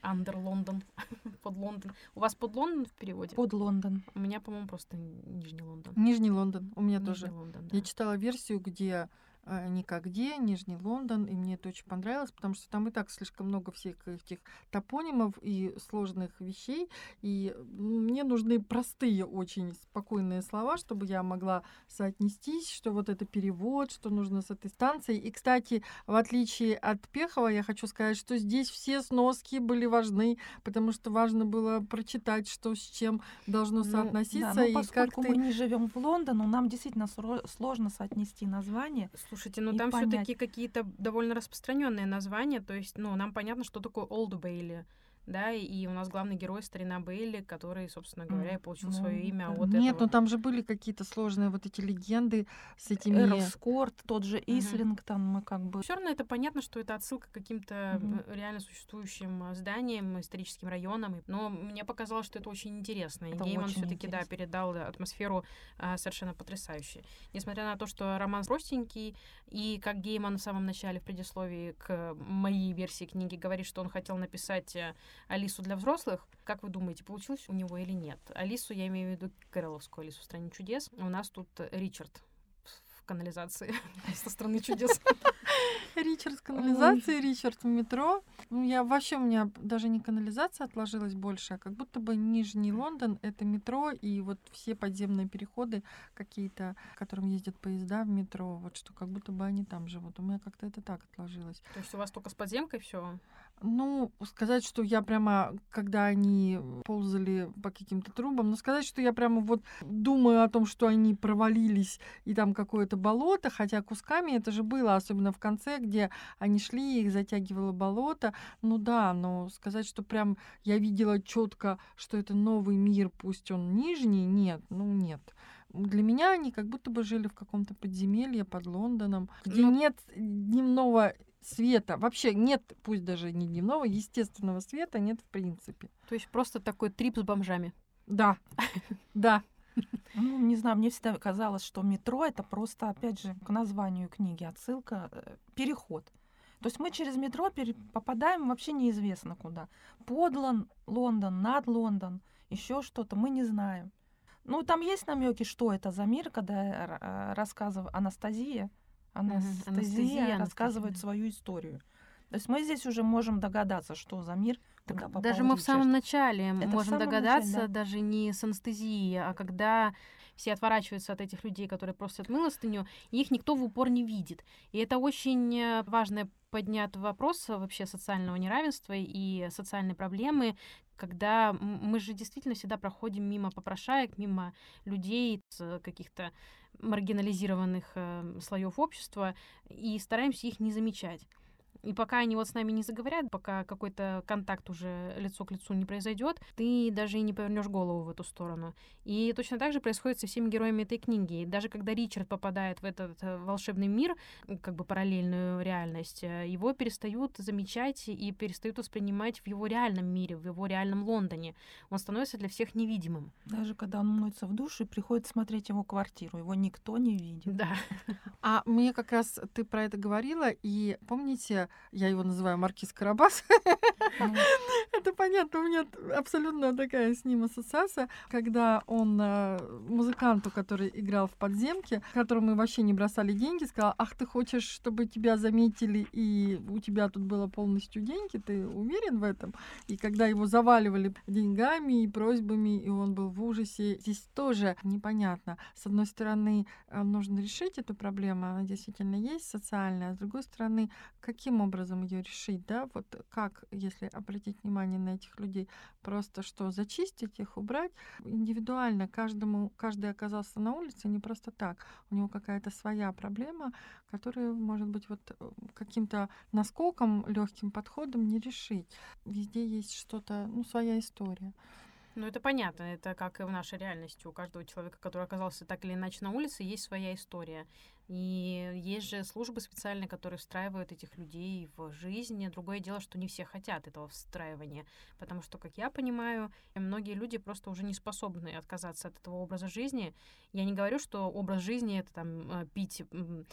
Андер Лондон, [LAUGHS] под Лондон. У вас под Лондон в переводе? Под Лондон. У меня, по-моему, просто Нижний Лондон. Нижний Лондон. У меня Нижний тоже. Лондон, да. Я читала версию, где никогде, Нижний Лондон, и мне это очень понравилось, потому что там и так слишком много всех этих топонимов и сложных вещей, и мне нужны простые, очень спокойные слова, чтобы я могла соотнестись, что вот это перевод, что нужно с этой станцией. И, кстати, в отличие от Пехова, я хочу сказать, что здесь все сноски были важны, потому что важно было прочитать, что с чем должно Ну, соотноситься, Да, но и как поскольку ты... мы не живем в Лондоне, нам действительно сложно соотнести название. Слушайте, ну и там понять. все-таки какие-то довольно распространенные названия, то есть, ну, нам понятно, что такое Олд Бейли, да, и у нас главный герой старина Бейли, который, собственно говоря, и получил ну, свое имя от Нет, этого. ну там же были какие-то сложные вот эти легенды с этими... Эрлскорт, тот же Ислингтон, мы как бы... Все равно это понятно, что это отсылка к каким-то э, реально существующим э, зданиям, историческим районам. и- Но мне показалось, что это очень интересно. И Это Гейман очень все-таки да, передал атмосферу а, совершенно потрясающей. Несмотря на то, что роман простенький, и как Гейман в самом начале в предисловии к моей версии книги говорит, что он хотел написать э, Алису для взрослых, как вы думаете, получилось у него или нет? Алису, я имею в виду Кэроловскую Алису в стране чудес. У нас тут Ричард в канализации [LAUGHS] со страны чудес. [LAUGHS] Ричард с канализацией, Ричард в метро. Ну, я вообще, у меня даже не канализация отложилась больше, а как будто бы Нижний Лондон — это метро, и вот все подземные переходы какие-то, которым ездят поезда в метро, вот что как будто бы они там живут. У меня как-то это так отложилось. То есть у вас только с подземкой все? Ну, сказать, что я прямо, когда они ползали по каким-то трубам, но сказать, что я прямо вот думаю о том, что они провалились и там какое-то болото, хотя кусками это же было, особенно в конце, где они шли, их затягивало болото. Ну да, но сказать, что прям я видела четко, что это новый мир, пусть он нижний, нет, ну нет. Для меня они как будто бы жили в каком-то подземелье под Лондоном, где Ну, нет дневного света. Вообще нет, пусть даже не дневного, естественного света нет в принципе. То есть просто такой трип с бомжами. Да, [LAUGHS] да. Ну, не знаю, мне всегда казалось, что метро это просто, опять же, к названию книги отсылка, э, переход. То есть мы через метро пере- попадаем вообще неизвестно куда. Под Лон- Лондон, над Лондон, еще что-то, мы не знаем. Ну, там есть намеки, что это за мир, когда рассказывает Анастасия, Анастасия, Анастасия, рассказывает Анастасия. свою историю. То есть мы здесь уже можем догадаться, что за мир, куда попал Даже мы в самом начале Это можем самом догадаться, начале, да. даже не с анестезией, а когда все отворачиваются от этих людей, которые просят милостыню, и их никто в упор не видит. И это очень э, важный поднят вопрос вообще социального неравенства и социальной проблемы, когда мы же действительно всегда проходим мимо попрошаек, мимо людей с каких-то маргинализированных э, слоев общества и стараемся их не замечать. И пока они вот с нами не заговорят, пока какой-то контакт уже лицо к лицу не произойдет, ты даже и не повернешь голову в эту сторону. И точно так же происходит со всеми героями этой книги. И даже когда Ричард попадает в этот э, волшебный мир, как бы параллельную реальность, э, его перестают замечать и перестают воспринимать в его реальном мире, в его реальном Лондоне. Он становится для всех невидимым. Даже когда он моется в душе, приходит смотреть его квартиру, его никто не видит. Да. А мне как раз ты про это говорила, и помните, я его называю Маркиз Карабас. [LAUGHS] Это понятно, у меня абсолютно такая с ним ассоциация, когда он э, музыканту, который играл в подземке, которому мы вообще не бросали деньги, сказал, ах, ты хочешь, чтобы тебя заметили, и у тебя тут было полностью деньги, ты уверен в этом? И когда его заваливали деньгами и просьбами, и он был в ужасе, здесь тоже непонятно. С одной стороны, э, нужно решить эту проблему, она действительно есть социальная, а с другой стороны, каким образом ее решить, да, вот как, если обратить внимание на этих людей, просто что, зачистить их, убрать, индивидуально каждому, каждый оказался на улице не просто так, у него какая-то своя проблема, которую, может быть, вот э, каким-то наскоком, легким подходом не решить. Везде есть что-то, ну, своя история. Ну, это понятно. Это как и в нашей реальности. У каждого человека, который оказался так или иначе на улице, есть своя история. И есть же службы специальные, которые встраивают этих людей в жизнь. Другое дело, что не все хотят этого встраивания. Потому что, как я понимаю, многие люди просто уже не способны отказаться от этого образа жизни. Я не говорю, что образ жизни — это там э, пить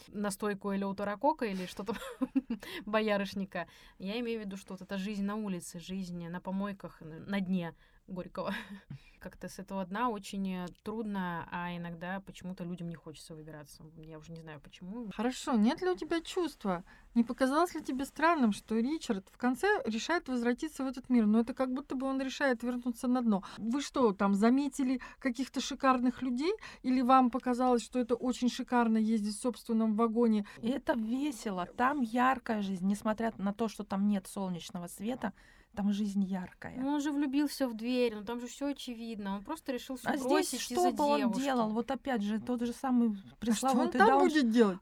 настойку или утаракока или что-то [LAUGHS] боярышника. Я имею в виду, что вот эта жизнь на улице, жизнь на помойках, на дне Горького. [LAUGHS] Как-то с этого дна очень трудно, а иногда почему-то людям не хочется выбираться. Я уже не знаю почему. Хорошо, нет ли у тебя чувства? Не показалось ли тебе странным, что Ричард в конце решает возвратиться в этот мир? Но это как будто бы он решает вернуться на дно. Вы что, там заметили каких-то шикарных людей? Или вам показалось, что это очень шикарно ездить в собственном вагоне? И это весело, там яркая жизнь, несмотря на то, что там нет солнечного света, там жизнь яркая. Ну, он же влюбился в дверь, ну там же все очевидно. Он просто решил все а здесь бросить что из-за бы он девушки. делал? Вот опять же, тот же самый А что он пресловутый там Даун- будет делать?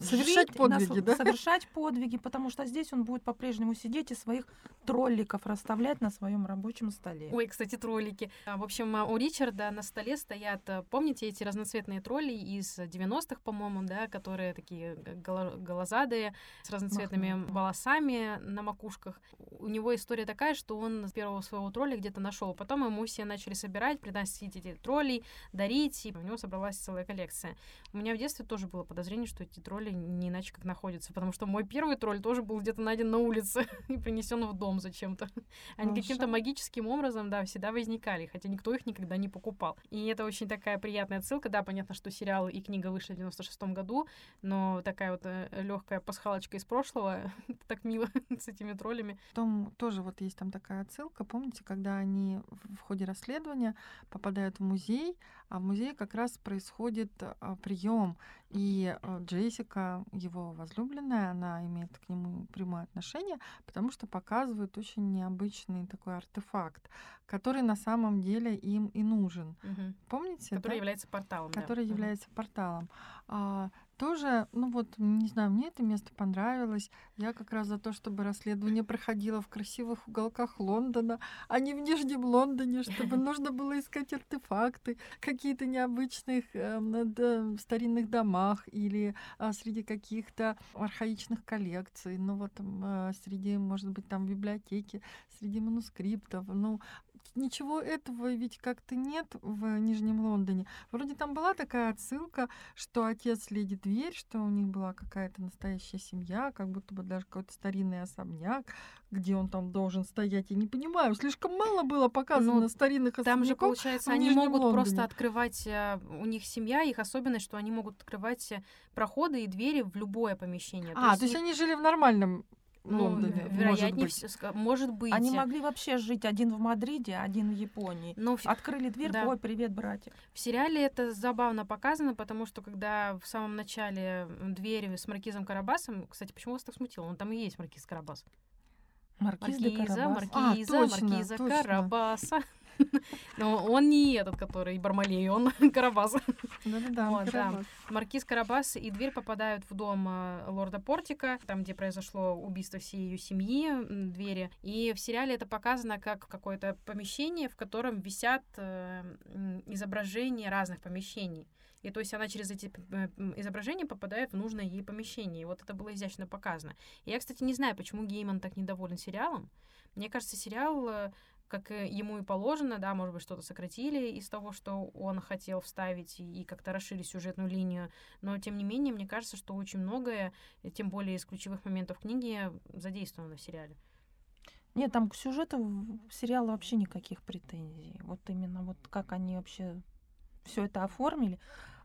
Совершать жить, подвиги, насл- да? Совершать подвиги, потому что здесь он будет по-прежнему сидеть и своих тролликов расставлять на своем рабочем столе. Ой, кстати, троллики. А, В общем, а, у Ричарда на столе стоят, а, помните, эти разноцветные тролли из 90-х, по-моему, да, которые такие голо- голозадые, с разноцветными Мохнатые. волосами на макушках. У него история такая, что он первого своего тролля где-то нашел. Потом ему все начали собирать, приносить эти троллей, дарить, и у него собралась целая коллекция. У меня в детстве тоже было подозрение, что эти тролли не иначе как находятся, потому что мой первый тролль тоже был где-то найден на улице [LAUGHS] и принесен в дом зачем-то. Они каким-то магическим образом, да, всегда возникали, хотя никто их никогда не покупал. И это очень такая приятная отсылка. Да, понятно, что сериал и книга вышли в 96 году, но такая вот легкая пасхалочка из прошлого, [LAUGHS] так мило [LAUGHS] с этими троллями. Потом тоже вот есть там такая отсылка, помните, когда они в в ходе расследования попадают в музей, а в музее как раз происходит прием, и а, Джессика, его возлюбленная, она имеет к нему прямое отношение, потому что показывает очень необычный такой артефакт, который на самом деле им и нужен. Мгм. Помните? Который да? является порталом. да. который Мгм. является порталом. А, тоже, ну вот, не знаю, мне это место понравилось. Я как раз за то, чтобы расследование проходило в красивых уголках Лондона, а не в Нижнем Лондоне, чтобы [LAUGHS] нужно было искать артефакты, какие-то необычных эм, да, старинных домах или а, среди каких-то архаичных коллекций, ну вот а, среди, может быть, там библиотеки, среди манускриптов, ну ничего этого ведь как-то нет в Нижнем Лондоне. Вроде там была такая отсылка, что отец леди дверь, что у них была какая-то настоящая семья, как будто бы даже какой-то старинный особняк, где он там должен стоять. Я не понимаю, слишком мало было показано Ну, старинных Там же, особняков. получается, в они Нижнем могут просто Лондоне. открывать, а, у них семья, их особенность, что они могут открывать э, проходы и двери в любое помещение. А, то есть не- они жили в нормальном Лондоне. Ну, вероятнее, может быть. может быть. Они могли вообще жить один в Мадриде, один в Японии. Но в, Открыли дверь, Да. ой, привет, братья. в сериале это забавно показано, потому что когда в самом начале двери с маркизом Карабасом, кстати, почему вас так смутило? Он там и есть маркиз Карабас. Маркиз Маркиза, Карабас. А, маркиза, точно, маркиза точно. Карабаса. [LAUGHS] Но он не этот, который Бармалей, он [LAUGHS] Карабас. Да-да-да, Вот, да. Карабас. Маркиз Карабас и дверь попадают в дом э, лорда Портика, там, где произошло убийство всей ее семьи, двери. И в сериале это показано как какое-то помещение, в котором висят э, изображения разных помещений. И то есть она через эти э, изображения попадает в нужное ей помещение. И вот это было изящно показано. И я, кстати, не знаю, почему Гейман так недоволен сериалом. Мне кажется, сериал, э, как и ему и положено, да, может быть, что-то сократили из того, что он хотел вставить и, как-то расширить сюжетную линию. Но, тем не менее, мне кажется, что очень многое, э, тем более из ключевых моментов книги, задействовано в сериале. Нет, там к сюжету сериала вообще никаких претензий. Вот именно вот как они вообще все это оформили.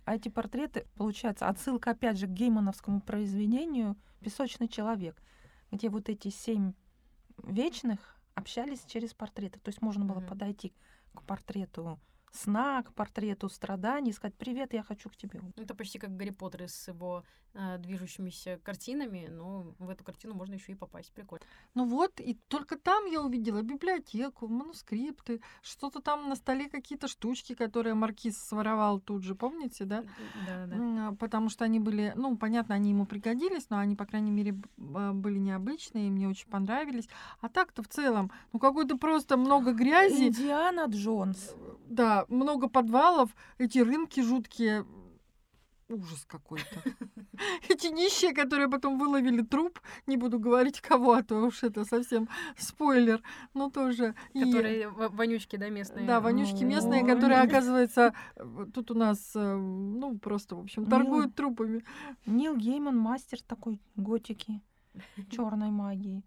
А эти портреты, получается, отсылка опять же к геймановскому произведению «Песочный человек», где вот эти семь вечных общались через портреты. То есть можно было Мгм. подойти к портрету сна, к портрету страданий, и сказать «Привет, я хочу к тебе». Это почти как Гарри Поттер с его э, движущимися картинами, но в эту картину можно еще и попасть. Прикольно. Ну вот, и только там я увидела библиотеку, манускрипты, что-то там на столе какие-то штучки, которые маркиз своровал тут же, помните, да? Да-да-да. М, а, Потому что они были, ну, понятно, они ему пригодились, но они, по крайней мере, а, были необычные, и мне очень понравились. А так-то в целом, ну, какой-то просто много грязи, Индиана Джонс. да, много подвалов, эти рынки жуткие, ужас какой-то. [LAUGHS] Эти нищие, которые потом выловили труп, не буду говорить кого, а то уж это совсем спойлер, но тоже. И- Которые в- вонючки, да, местные. да, вонючки местные, которые, оказывается, тут у нас, э, ну, просто, в общем, торгуют трупами. Нил Гейман мастер такой готики, черной магии.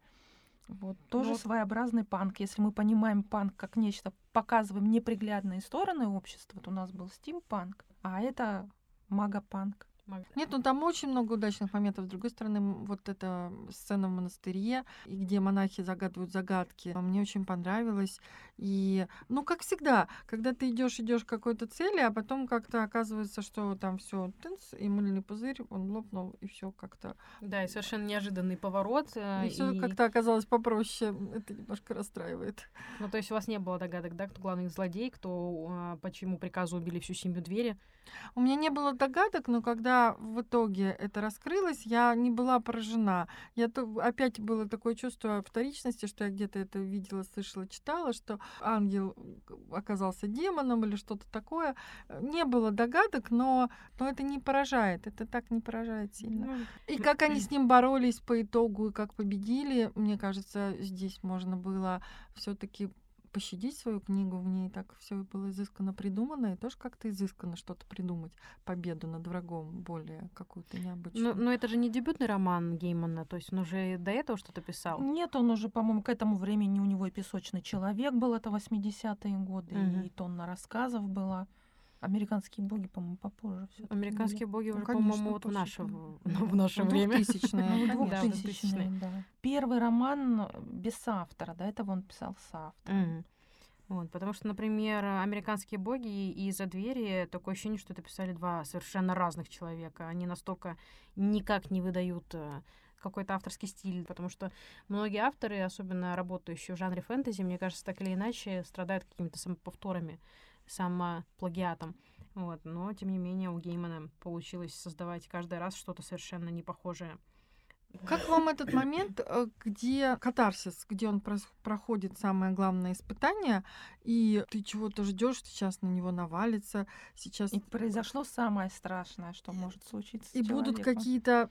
Вот тоже Вот. своеобразный панк. Если мы понимаем панк как нечто, показываем неприглядные стороны общества, вот у нас был стимпанк, а это магопанк. Нет, ну там очень много удачных моментов. С другой стороны, вот эта сцена в монастыре, и где монахи загадывают загадки, мне очень понравилось. И, ну, как всегда, когда ты идешь, идешь к какой-то цели, а потом как-то оказывается, что там все тынц, и мыльный пузырь, он лопнул, и все как-то. Да, и совершенно неожиданный поворот. э, И все и- как-то оказалось попроще. Это немножко расстраивает. Ну, то есть у вас не было догадок, да, кто главный злодей, кто а, по чьему приказу убили всю семью двери? У меня не было догадок, но когда в итоге это раскрылось, я не была поражена. Я то, опять было такое чувство вторичности, что я где-то это видела, слышала, читала, что ангел оказался демоном или что-то такое. Э, Не было догадок, но, но это не поражает. Это так не поражает сильно. Ну, И как они с ним боролись по итогу и как победили, мне кажется, здесь можно было все-таки пощадить свою книгу, в ней так все было изысканно придумано, и тоже как-то изысканно что-то придумать, победу над врагом более какую-то Ну, необычную. но это же не дебютный роман Геймана, то есть он уже до этого что-то писал. Нет, он уже, по-моему, к этому времени у него и «Песочный человек» был, это 80-е годы, Мгм. и тонна рассказов была. «Американские боги», по-моему, попозже все Американские боги Ну, уже, конечно, по-моему, вот в позже, наше, конечно. [LAUGHS] в наше время. Двухтысячные, Ну, [LAUGHS] Да, конечно. в 2000 да. Первый роман э, без автора, до этого он писал с автором. Вот, потому что, например, «Американские боги» и «За двери» такое ощущение, что это писали два совершенно разных человека. Они настолько никак не выдают э, какой-то авторский стиль, потому что многие авторы, особенно работающие в жанре фэнтези, мне кажется, так или иначе страдают какими-то самоповторами, самоплагиатом. Вот. Но, тем не менее, у Геймана получилось создавать каждый раз что-то совершенно непохожее. Как вам этот момент, э, где катарсис, где он проходит самое главное испытание, и ты чего-то ждешь, сейчас на него навалится, сейчас И произошло самое страшное, что может случиться. с И будут какие-то...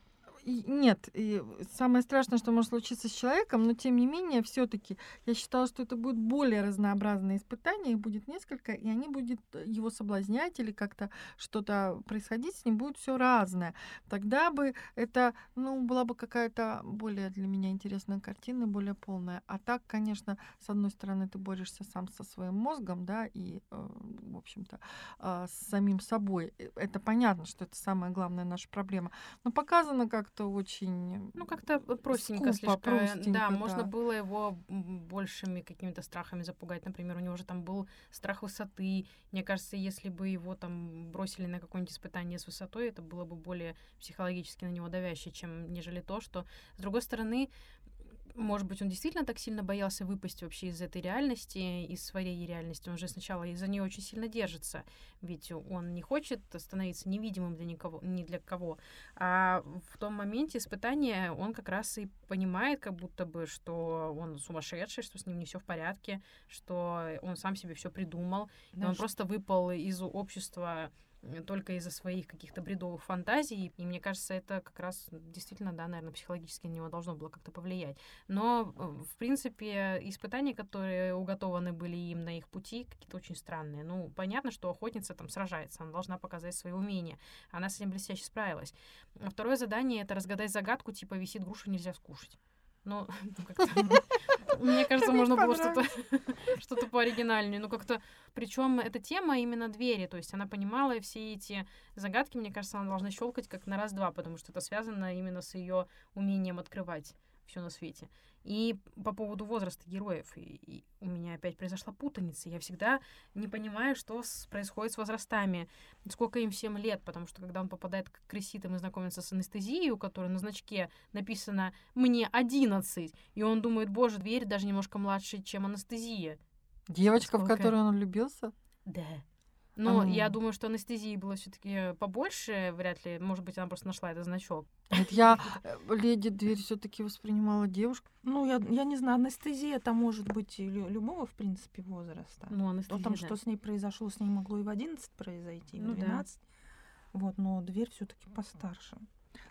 нет, и самое страшное, что может случиться с человеком, но тем не менее, все-таки я считала, что это будет более разнообразное испытание, их будет несколько, и они будут его соблазнять или как-то что-то происходить с ним, будет все разное. Тогда бы это, ну, была бы какая-то более для меня интересная картина, более полная. А так, конечно, с одной стороны, ты борешься сам со своим мозгом, да, и, э, в общем-то, а, с самим собой. Э, Это понятно, что это самая главная наша проблема. Но показано как-то как-то очень... Ну, как-то простенько скупо, слишком. простенько, да, можно да. было его большими какими-то страхами запугать. Например, у него же там был страх высоты. Мне кажется, если бы его там бросили на какое-нибудь испытание с высотой, это было бы более психологически на него давящее, чем нежели то, что, с другой стороны, может быть, он действительно так сильно боялся выпасть вообще из этой реальности, из своей реальности. Он же сначала из-за нее очень сильно держится, ведь он не хочет становиться невидимым для никого, ни для кого. А в том моменте испытания он как раз и понимает, как будто бы, что он сумасшедший, что с ним не все в порядке, что он сам себе все придумал, и он Знаешь, просто выпал из общества только из-за своих каких-то бредовых фантазий. И мне кажется, это как раз действительно, да, наверное, психологически на него должно было как-то повлиять. Но, э, в принципе, испытания, которые уготованы были им на их пути, какие-то очень странные. Ну, понятно, что охотница там сражается, она должна показать свои умения. Она с этим блестяще справилась. Второе задание — это разгадать загадку, типа «висит груша, нельзя скушать». [LAUGHS] Ну, как-то, мне кажется, можно было что-то [LAUGHS] что-то пооригинальнее. Ну, как-то... Причем эта тема именно двери. То есть она понимала все эти загадки, мне кажется, она должна щелкать как на раз-два, потому что это связано именно с ее умением открывать все на свете. И по поводу возраста героев, и, и у меня опять произошла путаница. Я всегда не понимаю, что с- происходит с возрастами, сколько им всем лет, потому что когда он попадает к креситам и знакомится с анестезией, у которой на значке написано «мне 11», и он думает, боже, дверь даже немножко младше, чем анестезия. Девочка, в Сколько? которую он влюбился? Да. Но А. я думаю, что анестезии было все таки побольше, вряд ли. Может быть, она просто нашла этот значок. Нет, я [LAUGHS] э, леди дверь все-таки воспринимала девушку. Ну, я, я не знаю, анестезия это может быть любого, в принципе, возраста. Ну, То анестезия, там, да. что с ней произошло, с ней могло и в 11 произойти, и Ну в да. 12. Вот, но дверь все-таки постарше.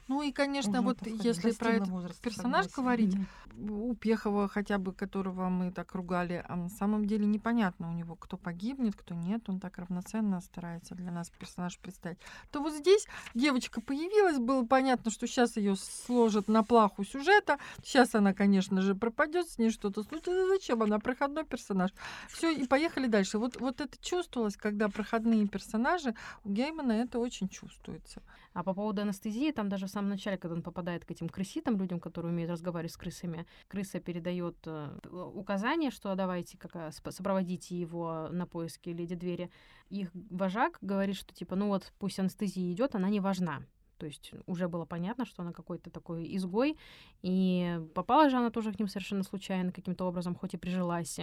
Ну и, конечно, Уже, вот если про этот персонаж говорить, у Пехова хотя бы, которого мы так ругали, а на самом деле непонятно у него, кто погибнет, кто нет, он так равноценно старается для нас персонаж представить. То вот здесь девочка появилась, было понятно, что сейчас ее сложат на плаху сюжета, сейчас она, конечно же, пропадет, с ней что-то случится, зачем она проходной персонаж? Все, и поехали дальше. Вот, вот это чувствовалось, когда проходные персонажи, у Геймана это очень чувствуется. А по поводу анестезии, там даже в самом начале, когда он попадает к этим крыситам, людям, которые умеют разговаривать с крысами, крыса передает э, указание, что давайте как спо- сопроводите его на поиски леди двери. Их вожак говорит, что типа, ну вот пусть анестезия идет, она не важна. То есть уже было понятно, что она какой-то такой изгой, и попала же она тоже к ним совершенно случайно, каким-то образом, хоть и прижилась.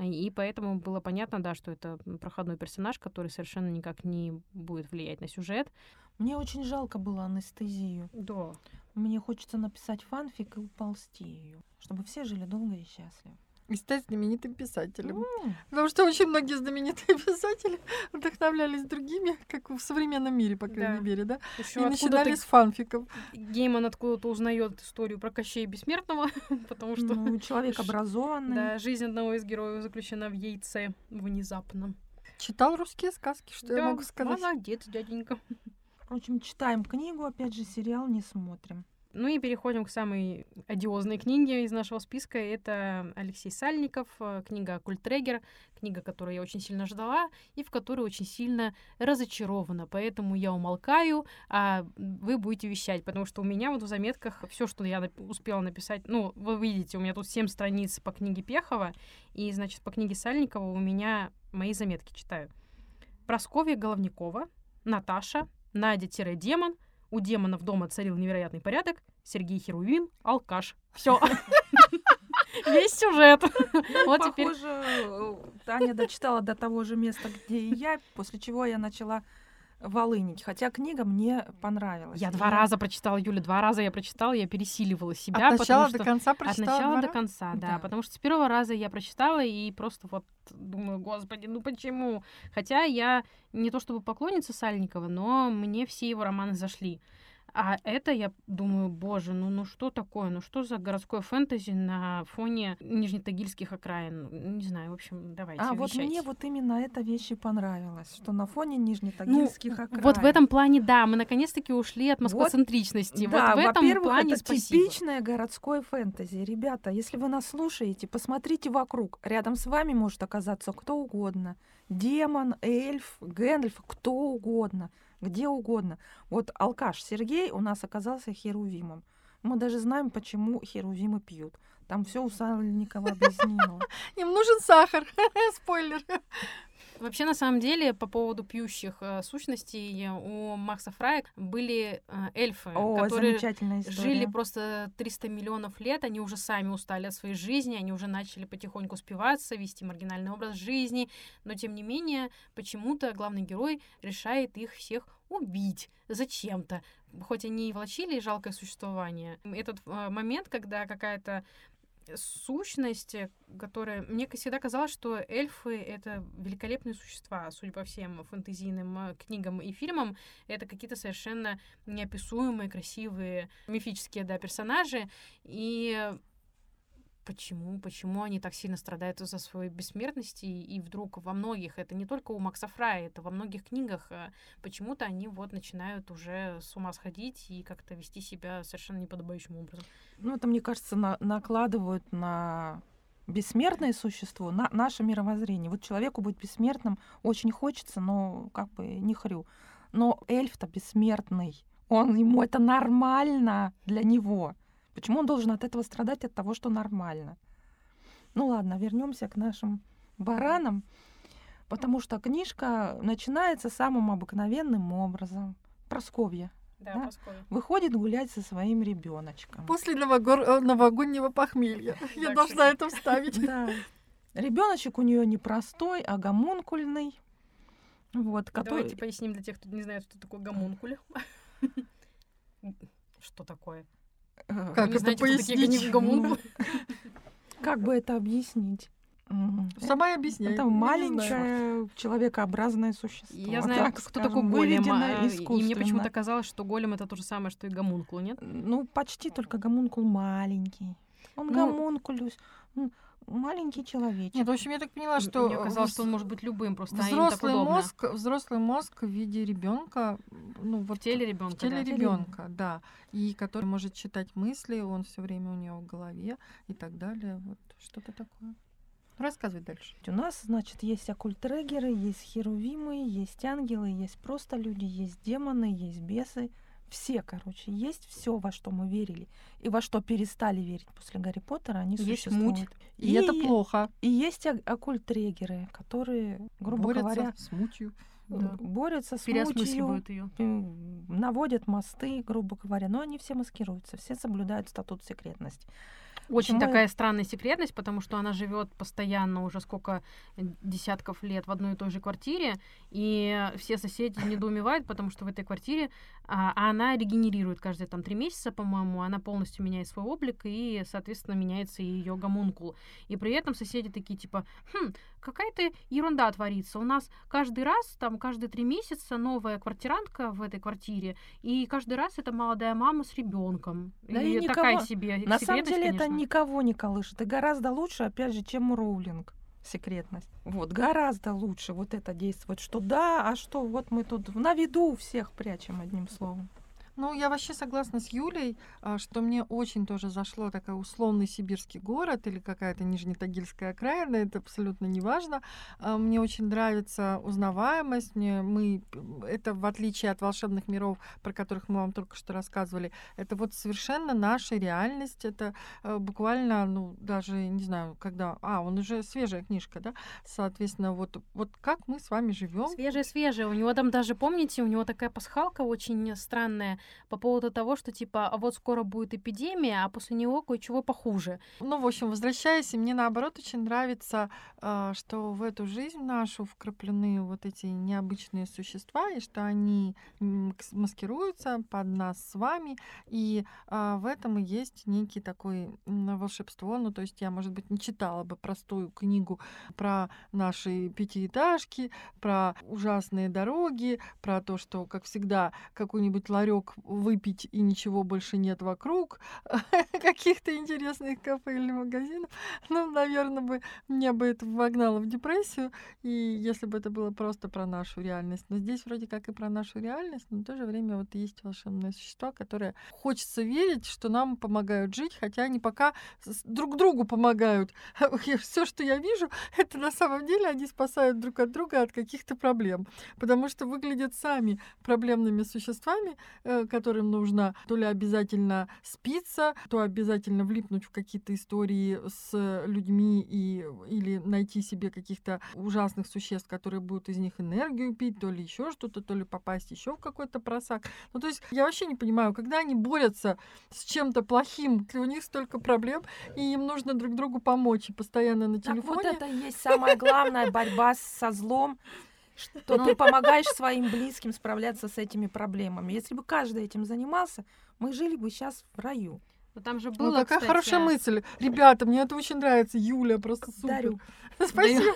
И поэтому было понятно, да, что это проходной персонаж, который совершенно никак не будет влиять на сюжет. Мне очень жалко было анестезию. Да. Мне хочется написать фанфик и уползти ее, чтобы все жили долго и счастливо. И стать знаменитым писателем. М, Потому что очень многие знаменитые [LAUGHS] писатели вдохновлялись другими, как в современном мире, по крайней Да. мере, да? Еще и начинали с фанфиков. Гейман откуда-то узнает историю про Кощея Бессмертного, [LAUGHS] потому что Ну, человек образованный. да, жизнь одного из героев заключена в яйце внезапно. Читал русские сказки, что я Да, могу сказать. Молодец, дяденька. Впрочем, читаем книгу, опять же, сериал не смотрим. Ну и переходим к самой одиозной книге из нашего списка. Это Алексей Сальников, э, книга «Культрегер», книга, которую я очень сильно ждала и в которой очень сильно разочарована. Поэтому я умолкаю, а вы будете вещать, потому что у меня вот в заметках все, что я успела написать, ну, вы видите, у меня тут 7 страниц по книге Пехова, и, значит, по книге Сальникова у меня мои заметки читаю. Просковья Головникова, Наташа, Надя-демон, у демонов дома царил невероятный порядок. Сергей Херувим, алкаш. Все. [LAUGHS] Весь сюжет. [LAUGHS] Вот теперь... Похоже, Таня дочитала до того же места, где и я, после чего я начала волынить. Хотя книга мне понравилась. Я И два раза прочитала, Юля, два раза я прочитала, я пересиливала себя, От начала потому до что... конца От прочитала начала два до конца, да, Да. Потому что с первого раза я прочитала и просто вот думаю, господи, ну почему? Хотя я не то чтобы поклонница Сальникова, но мне все его романы зашли. А это я думаю, боже, ну, ну что такое? Ну что за городское фэнтези на фоне нижнетагильских окраин? Ну, Не знаю, в общем, давайте, А вот вещайте. мне вот именно эта вещь и понравилась, что на фоне Ну, нижнетагильских окраин. вот в этом плане, да, мы наконец-таки ушли от москвоцентричности. Да, вот в этом плане это спасибо. типичное городское фэнтези. Ребята, если вы нас слушаете, посмотрите вокруг. Рядом с вами может оказаться кто угодно. Демон, эльф, Гэндальф, кто угодно. Где угодно. Вот алкаш Сергей у нас оказался херувимом. Мы даже знаем, почему херувимы пьют. Там все у Сальникова объяснено. [LAUGHS] Им нужен сахар. [LAUGHS] Спойлер. Вообще, на самом деле, по поводу пьющих э, сущностей, у Макса Фрая были э, эльфы, О, которые жили просто 300 миллионов лет, они уже сами устали от своей жизни, они уже начали потихоньку спиваться, вести маргинальный образ жизни, но тем не менее, почему-то главный герой решает их всех убить зачем-то, хоть они и влачили жалкое существование. Этот э, момент, когда какая-то сущность, которая... Мне всегда казалось, что эльфы — это великолепные существа, судя по всем фэнтезийным э, книгам и фильмам. Это какие-то совершенно неописуемые, красивые, мифические, да, персонажи. И почему, почему они так сильно страдают из-за своей бессмертности, и вдруг во многих, это не только у Макса Фрая, это во многих книгах, э, почему-то они вот начинают уже с ума сходить и как-то вести себя совершенно неподобающим образом. Ну, это, мне кажется, на- накладывают на бессмертное существо, на наше мировоззрение. Вот человеку быть бессмертным очень хочется, но как бы не хрю. Но эльф-то бессмертный. Он, ему это нормально для него. Почему он должен от этого страдать, от того, что нормально? Ну ладно, вернемся к нашим баранам, потому что книжка начинается самым обыкновенным образом. Просковья Да, Да. Выходит гулять со своим ребеночком. После новогор- э, новогоднего похмелья. Я должна это вставить. [LAUGHS] Да. Ребеночек у нее не простой, а гомункульный. Вот, который... Давайте поясним для тех, кто не знает, что такое гомункуль. Что такое? Э, Как это знаете, пояснить? [LAUGHS] Как бы это объяснить? М, Сама и объясняй. Это маленькое человекообразное существо. Я знаю, так кто скажем, такой голем. а, И мне почему-то казалось, что голем это то же самое, что и гомункул, нет? Ну, почти только гомункул маленький. Он Ну, гомункулюс. Маленький человечек. Нет, в общем, я так поняла, что Мне казалось, вз- что он может быть любым, просто взрослый удобно. мозг, взрослый мозг в виде ребенка, ну вот В теле ребенка. в теле да. ребенка, да, и который может читать мысли, он все время у него в голове и так далее, вот что-то такое. Рассказывай дальше. У нас, значит, есть оккультрегеры, есть херувимы, есть ангелы, есть просто люди, есть демоны, есть бесы. Все, короче, есть все, во что мы верили. И во что перестали верить после Гарри Поттера, они Есть существуют. муть. И, это плохо. И есть ок- оккультрегеры, которые, грубо Борются говоря, с мутью. э, Да. борются с мутью, ее. наводят мосты, грубо говоря, но они все маскируются, все соблюдают статут секретности. Очень Почему такая странная секретность, потому что она живет постоянно уже сколько десятков лет в одной и той же квартире, и все соседи недоумевают, потому что в этой квартире а, она регенерирует каждые там три месяца, по-моему, она полностью меняет свой облик и, соответственно, меняется и ее гомункул. И при этом соседи такие типа, хм, какая-то ерунда творится. У нас каждый раз, там, каждые три месяца новая квартирантка в этой квартире, и каждый раз это молодая мама с ребенком. Да и и такая никого- себе На самом деле это никого не колышет. И гораздо лучше, опять же, чем Роулинг секретность. Вот, гораздо лучше вот это действует, что да, а что вот мы тут на виду всех прячем, одним словом. Ну, я вообще согласна с Юлей, а, что мне очень тоже зашло такой условный сибирский город или какая-то нижнетагильская окраина, это абсолютно не важно. А, Мне очень нравится узнаваемость, мне мы, это в отличие от волшебных миров, про которых мы вам только что рассказывали, это вот совершенно наша реальность, это э, буквально, ну, даже, не знаю, когда, а, он уже свежая книжка, да, соответственно, вот, вот как мы с вами живем, Свежее-свежее. У него там даже, помните, у него такая пасхалка очень странная по поводу того, что типа, а вот скоро будет эпидемия, а после него кое-чего похуже. Ну, в общем, возвращаясь, мне наоборот очень нравится, а, что в эту жизнь нашу вкраплены вот эти необычные существа, и что они маскируются под нас с вами, и а, в этом и есть некий такой волшебство. Ну, то есть я, может быть, не читала бы простую книгу про наши пятиэтажки, про ужасные дороги, про то, что, как всегда, какой-нибудь ларек выпить и ничего больше нет вокруг, [LAUGHS] каких-то интересных кафе или магазинов, ну, наверное, бы меня бы это вогнало в депрессию, и если бы это было просто про нашу реальность. Но здесь вроде как и про нашу реальность, но в то же время вот есть волшебные существа, которые хочется верить, что нам помогают жить, хотя они пока друг другу помогают. [LAUGHS] Все, что я вижу, [LAUGHS] это на самом деле они спасают друг от друга от каких-то проблем, потому что выглядят сами проблемными существами, э, которым нужно то ли обязательно спиться, то обязательно влипнуть в какие-то истории с людьми и, или найти себе каких-то ужасных существ, которые будут из них энергию пить, то ли еще что-то, то ли попасть еще в какой-то просак. Ну, то есть я вообще не понимаю, когда они борются с чем-то плохим, у них столько проблем, и им нужно друг другу помочь, и постоянно на телефоне. Так вот это и есть самая главная борьба со злом, что ну, ты помогаешь своим близким справляться с этими проблемами. Если бы каждый этим занимался, мы жили бы сейчас в раю. Но там же Ну, было, такая кстати, хорошая мысль. Ребята, мне это очень нравится. Юля, просто супер. Дарю. [LAUGHS] Спасибо.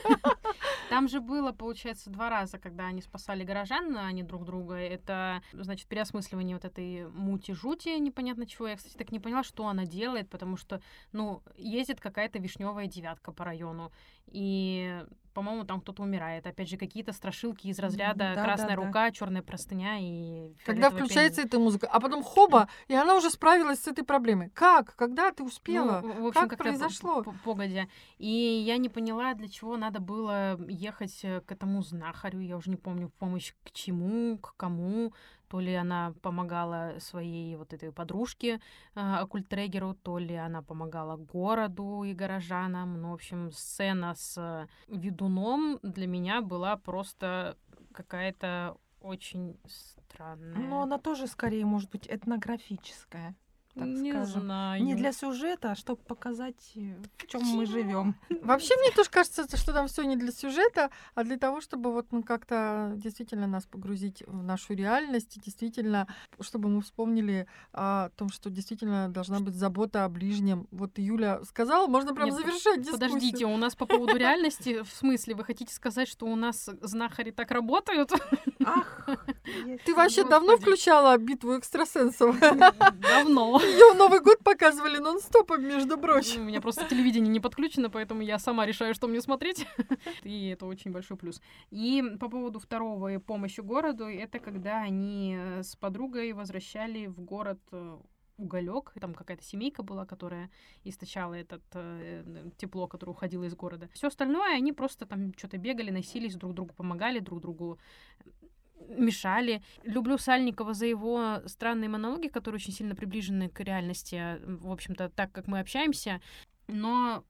Там же было, получается, два раза, когда они спасали горожан, а они друг друга. Это, значит, переосмысливание вот этой мути-жути, непонятно чего. Я, кстати, так не поняла, что она делает, потому что, ну, ездит какая-то вишневая девятка по району. И по-моему, там кто-то умирает. Опять же, какие-то страшилки из разряда Да, красная да, да. рука, черная простыня и Когда включается пианино. эта музыка, а потом хоба, и она уже справилась с этой проблемой. Как? Когда ты успела? Ну, в общем, как произошло? погодя. И я не поняла, для чего надо было ехать э, к этому знахарю. Я уже не помню, в помощь к чему, к кому. То ли она помогала своей вот этой подружке э, оккультрегеру, то ли она помогала городу и горожанам. Ну, в общем, сцена с ведуном для меня была просто какая-то очень странная. Но она тоже скорее может быть этнографическая, так не скажем. знаю. Не для сюжета, а чтобы показать, э, в чем мы живем. Вообще, мне тоже кажется, что там все не для сюжета, а для того, чтобы вот ну, как-то действительно нас погрузить в нашу реальность, и действительно, чтобы мы вспомнили о том, что действительно должна быть забота о ближнем. Вот Юля сказала, можно прям Нет, завершать дискуссию. Подождите, у нас по поводу реальности, в смысле, вы хотите сказать, что у нас знахари так работают? Ах, Ты вообще давно включала битву экстрасенсов? Давно. Ее Новый год показывали нон-стопом, между прочим. У меня просто телевидение не подключено, поэтому я сама решаю, что мне смотреть. [LAUGHS] И это очень большой плюс. И по поводу второго и помощи городу, это когда они э, с подругой возвращали в город э, уголек. Там какая-то семейка была, которая источала этот э, тепло, которое уходило из города. Все остальное они просто там что-то бегали, носились, друг другу помогали, друг другу мешали. Люблю Сальникова за его странные монологи, которые очень сильно приближены к реальности, в общем-то, так как мы общаемся. Но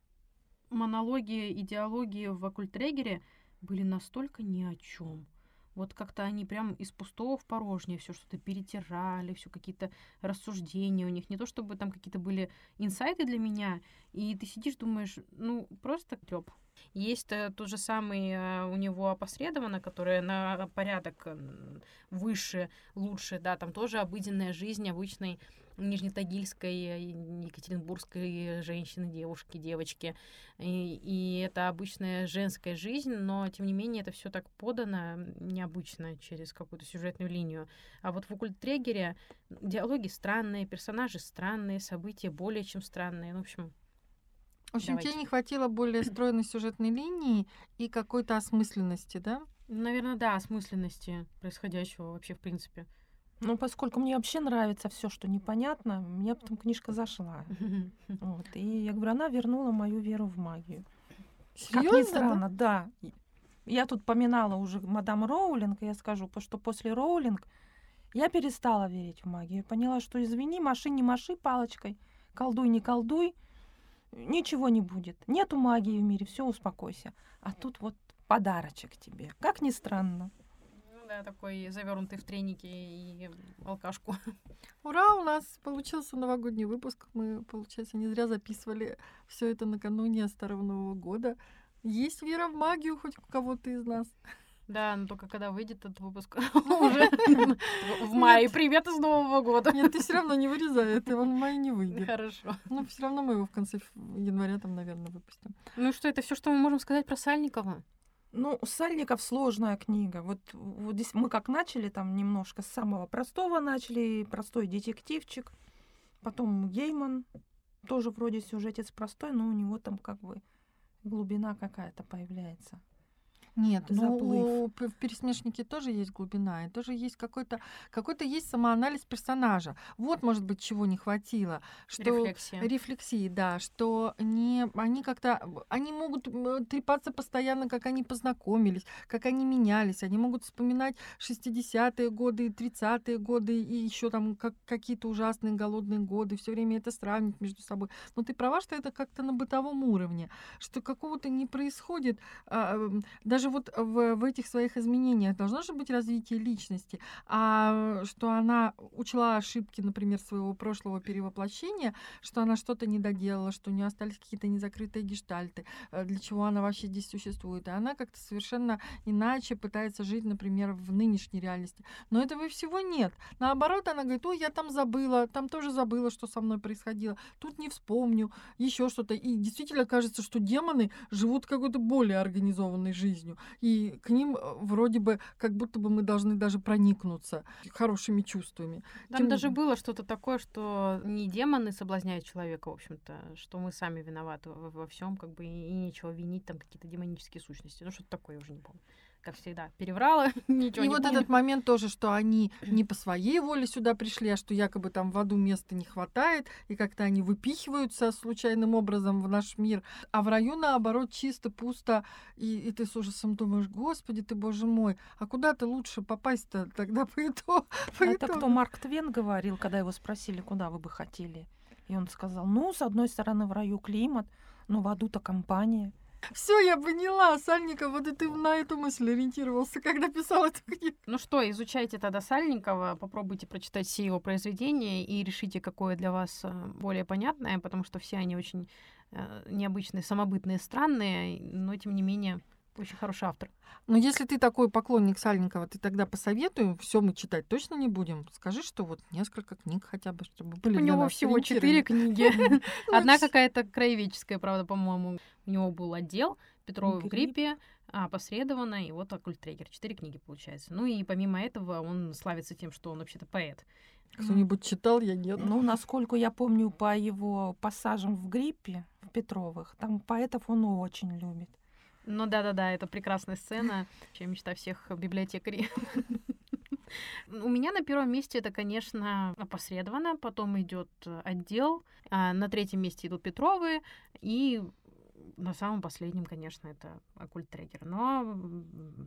монологи, идеологии в оккультрегере были настолько ни о чем. Вот как-то они прям из пустого в порожнее все что-то перетирали, все какие-то рассуждения у них. Не то чтобы там какие-то были инсайты для меня, и ты сидишь, думаешь, ну, просто треп. Есть э, тот же самый э, у него опосредованно, которая на порядок выше, лучше, да, там тоже обыденная жизнь обычной нижнетагильской, э, екатеринбургской женщины, девушки, девочки. И, и это обычная женская жизнь, но тем не менее это все так подано необычно через какую-то сюжетную линию. А вот в оккульт-трегере диалоги странные, персонажи странные, события более чем странные. Ну, в общем, В общем, Давайте. тебе не хватило более стройной сюжетной линии и какой-то осмысленности, да? наверное, да, осмысленности происходящего вообще в принципе. Ну, поскольку мне вообще нравится все, что непонятно, мне потом книжка зашла. [LAUGHS] Вот. И я говорю, она вернула мою веру в магию. Как ни Серьезно? странно, да. И Я тут поминала уже мадам Роулинг, и я скажу, что после Роулинг я перестала верить в магию. Я поняла, что извини, маши не маши палочкой, колдуй не колдуй, ничего не будет. Нету магии в мире, все, успокойся. А тут вот подарочек тебе. Как ни странно. Ну да, такой завернутый в треники и алкашку. [LAUGHS] Ура, у нас получился новогодний выпуск. Мы, получается, не зря записывали все это накануне Старого Нового года. Есть вера в магию хоть у кого-то из нас? Да, но только когда выйдет этот выпуск [LAUGHS] [LAUGHS] уже в мае. Привет из Нового года. Нет, ты все равно не вырезай, это он в мае не выйдет. Хорошо. Ну, все равно мы его в конце января там, наверное, выпустим. Ну что, это все, что мы можем сказать про Сальникова? Ну, Сальников сложная книга. Вот, вот здесь мы как начали, там немножко с самого простого начали, простой детективчик. Потом Гейман, тоже вроде сюжетец простой, но у него там как бы глубина какая-то появляется. Нет, ну в пересмешнике тоже есть глубина, и тоже есть какой-то какой-то есть самоанализ персонажа. Вот, может быть, чего не хватило, что Рефлексия. рефлексии, да, что не они как-то они могут трепаться постоянно, как они познакомились, как они менялись, они могут вспоминать 60-е годы, 30-е годы и еще там как, какие-то ужасные голодные годы, все время это сравнивать между собой. Но ты права, что это как-то на бытовом уровне, что какого-то не происходит а, м, даже вот в, в этих своих изменениях должно же быть развитие личности, а что она учла ошибки, например, своего прошлого перевоплощения, что она что-то не доделала, что у нее остались какие-то незакрытые гештальты, э, для чего она вообще здесь существует. И она как-то совершенно иначе пытается жить, например, в нынешней реальности. Но этого всего нет. Наоборот, она говорит, ой, я там забыла, там тоже забыла, что со мной происходило, тут не вспомню, еще что-то. И действительно кажется, что демоны живут какой-то более организованной жизнью. И к ним э, вроде бы как будто бы мы должны даже проникнуться хорошими чувствами. Там Тем- даже было что-то такое, что не демоны соблазняют человека, в общем-то, что мы сами виноваты во, во всем, как бы, и, и нечего винить там какие-то демонические сущности. Ну, что-то такое, я уже не помню. Как всегда, переврала, [LAUGHS] ничего И не вот помню. этот момент тоже, что они не по своей воле сюда пришли, а что якобы там в аду места не хватает, и как-то они выпихиваются случайным образом в наш мир, а в раю, наоборот, чисто, пусто, и, и ты с ужасом думаешь, господи ты, боже мой, а куда ты лучше попасть-то тогда по итогу? [LAUGHS] по Это кто итогу?» Марк Твен говорил, когда его спросили, куда вы бы хотели. И он сказал, ну, с одной стороны, в раю климат, но в аду-то компания. Все, я поняла, Сальников, вот и ты на эту мысль ориентировался, когда писал эту книгу. Ну что, изучайте тогда Сальникова, попробуйте прочитать все его произведения и решите, какое для вас э, более понятное, потому что все они очень э, необычные, самобытные, странные, но тем не менее очень хороший автор. Но если ты такой поклонник Сальникова, ты тогда посоветуем, все мы читать точно не будем. Скажи, что вот несколько книг хотя бы, чтобы были У для него нас всего четыре книги. [LAUGHS] Одна какая-то краеведческая, правда, по-моему. У него был отдел Петровой в Грипп. гриппе, а, посредованно, и вот Оккультрегер. Четыре книги, получается. Ну и помимо этого он славится тем, что он вообще-то поэт. Кто-нибудь читал, я нет. Ну, насколько я помню по его пассажам в гриппе, в Петровых, там поэтов он очень любит. Ну да-да-да, это прекрасная сцена. Вообще мечта всех библиотекарей. [LAUGHS] У меня на первом месте это, конечно, опосредованно, потом идет отдел, а на третьем месте идут Петровы, и на самом последнем, конечно, это Оккульт Трегер. Но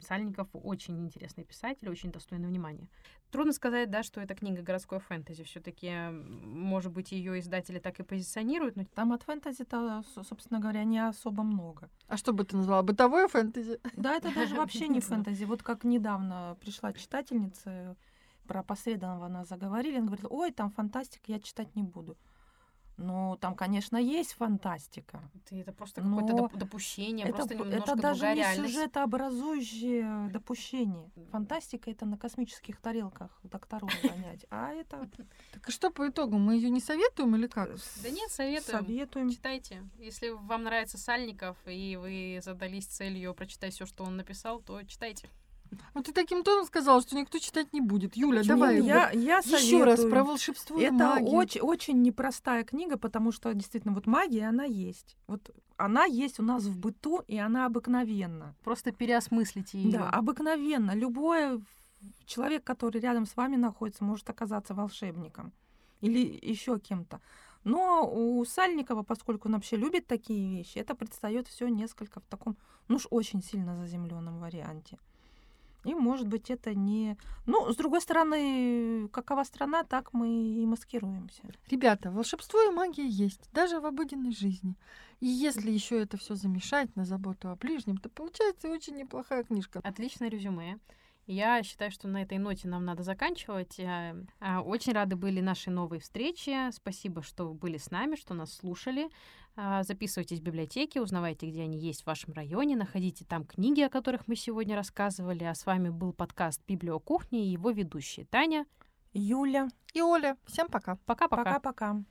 Сальников очень интересный писатель, очень достойный внимания. Трудно сказать, да, что это книга городской фэнтези. Все-таки, может быть, ее издатели так и позиционируют, но Там от фэнтези-то, со- собственно говоря, не особо много. А что бы ты назвала? Бытовое фэнтези? Да, это даже вообще не [LAUGHS] фэнтези. Вот как недавно пришла читательница, про посредованного она заговорили, она говорит, ой, там фантастика, я читать не буду. Ну, там, конечно, есть фантастика. это, это просто какое-то доп- допущение, Это, просто немножко это даже не реальность. сюжетообразующее допущение. Фантастика это на космических тарелках докторов гонять. А это [LAUGHS] Так и что по итогу? Мы ее не советуем или как? Да нет, советуем. советуем. Читайте. Если вам нравится Сальников, и вы задались целью прочитать все, что он написал, то читайте. Вот ты таким тоном сказала, что никто читать не будет. Юля, Почему? давай я, я еще раз про волшебство и Это магию. очень, очень непростая книга, потому что действительно вот магия, она есть. Вот она есть у нас в быту, и она обыкновенна. Просто переосмыслите ее. Да, обыкновенно. Любой человек, который рядом с вами находится, может оказаться волшебником или еще кем-то. Но у Сальникова, поскольку он вообще любит такие вещи, это предстает все несколько в таком, ну уж очень сильно заземленном варианте. И, может быть, это не... Ну, с другой стороны, какова страна, так мы и маскируемся. Ребята, волшебство и магия есть, даже в обыденной жизни. И если еще это все замешать на заботу о ближнем, то получается очень неплохая книжка. Отличное резюме. Я считаю, что на этой ноте нам надо заканчивать. А, а, Очень рады были нашей новой встрече. Спасибо, что были с нами, что нас слушали. А, Записывайтесь в библиотеке, узнавайте, где они есть в вашем районе, находите там книги, о которых мы сегодня рассказывали. А с вами был подкаст «Библиокухня» и его ведущие Таня. Юля, И Оля, всем пока. Пока-пока. пока-пока.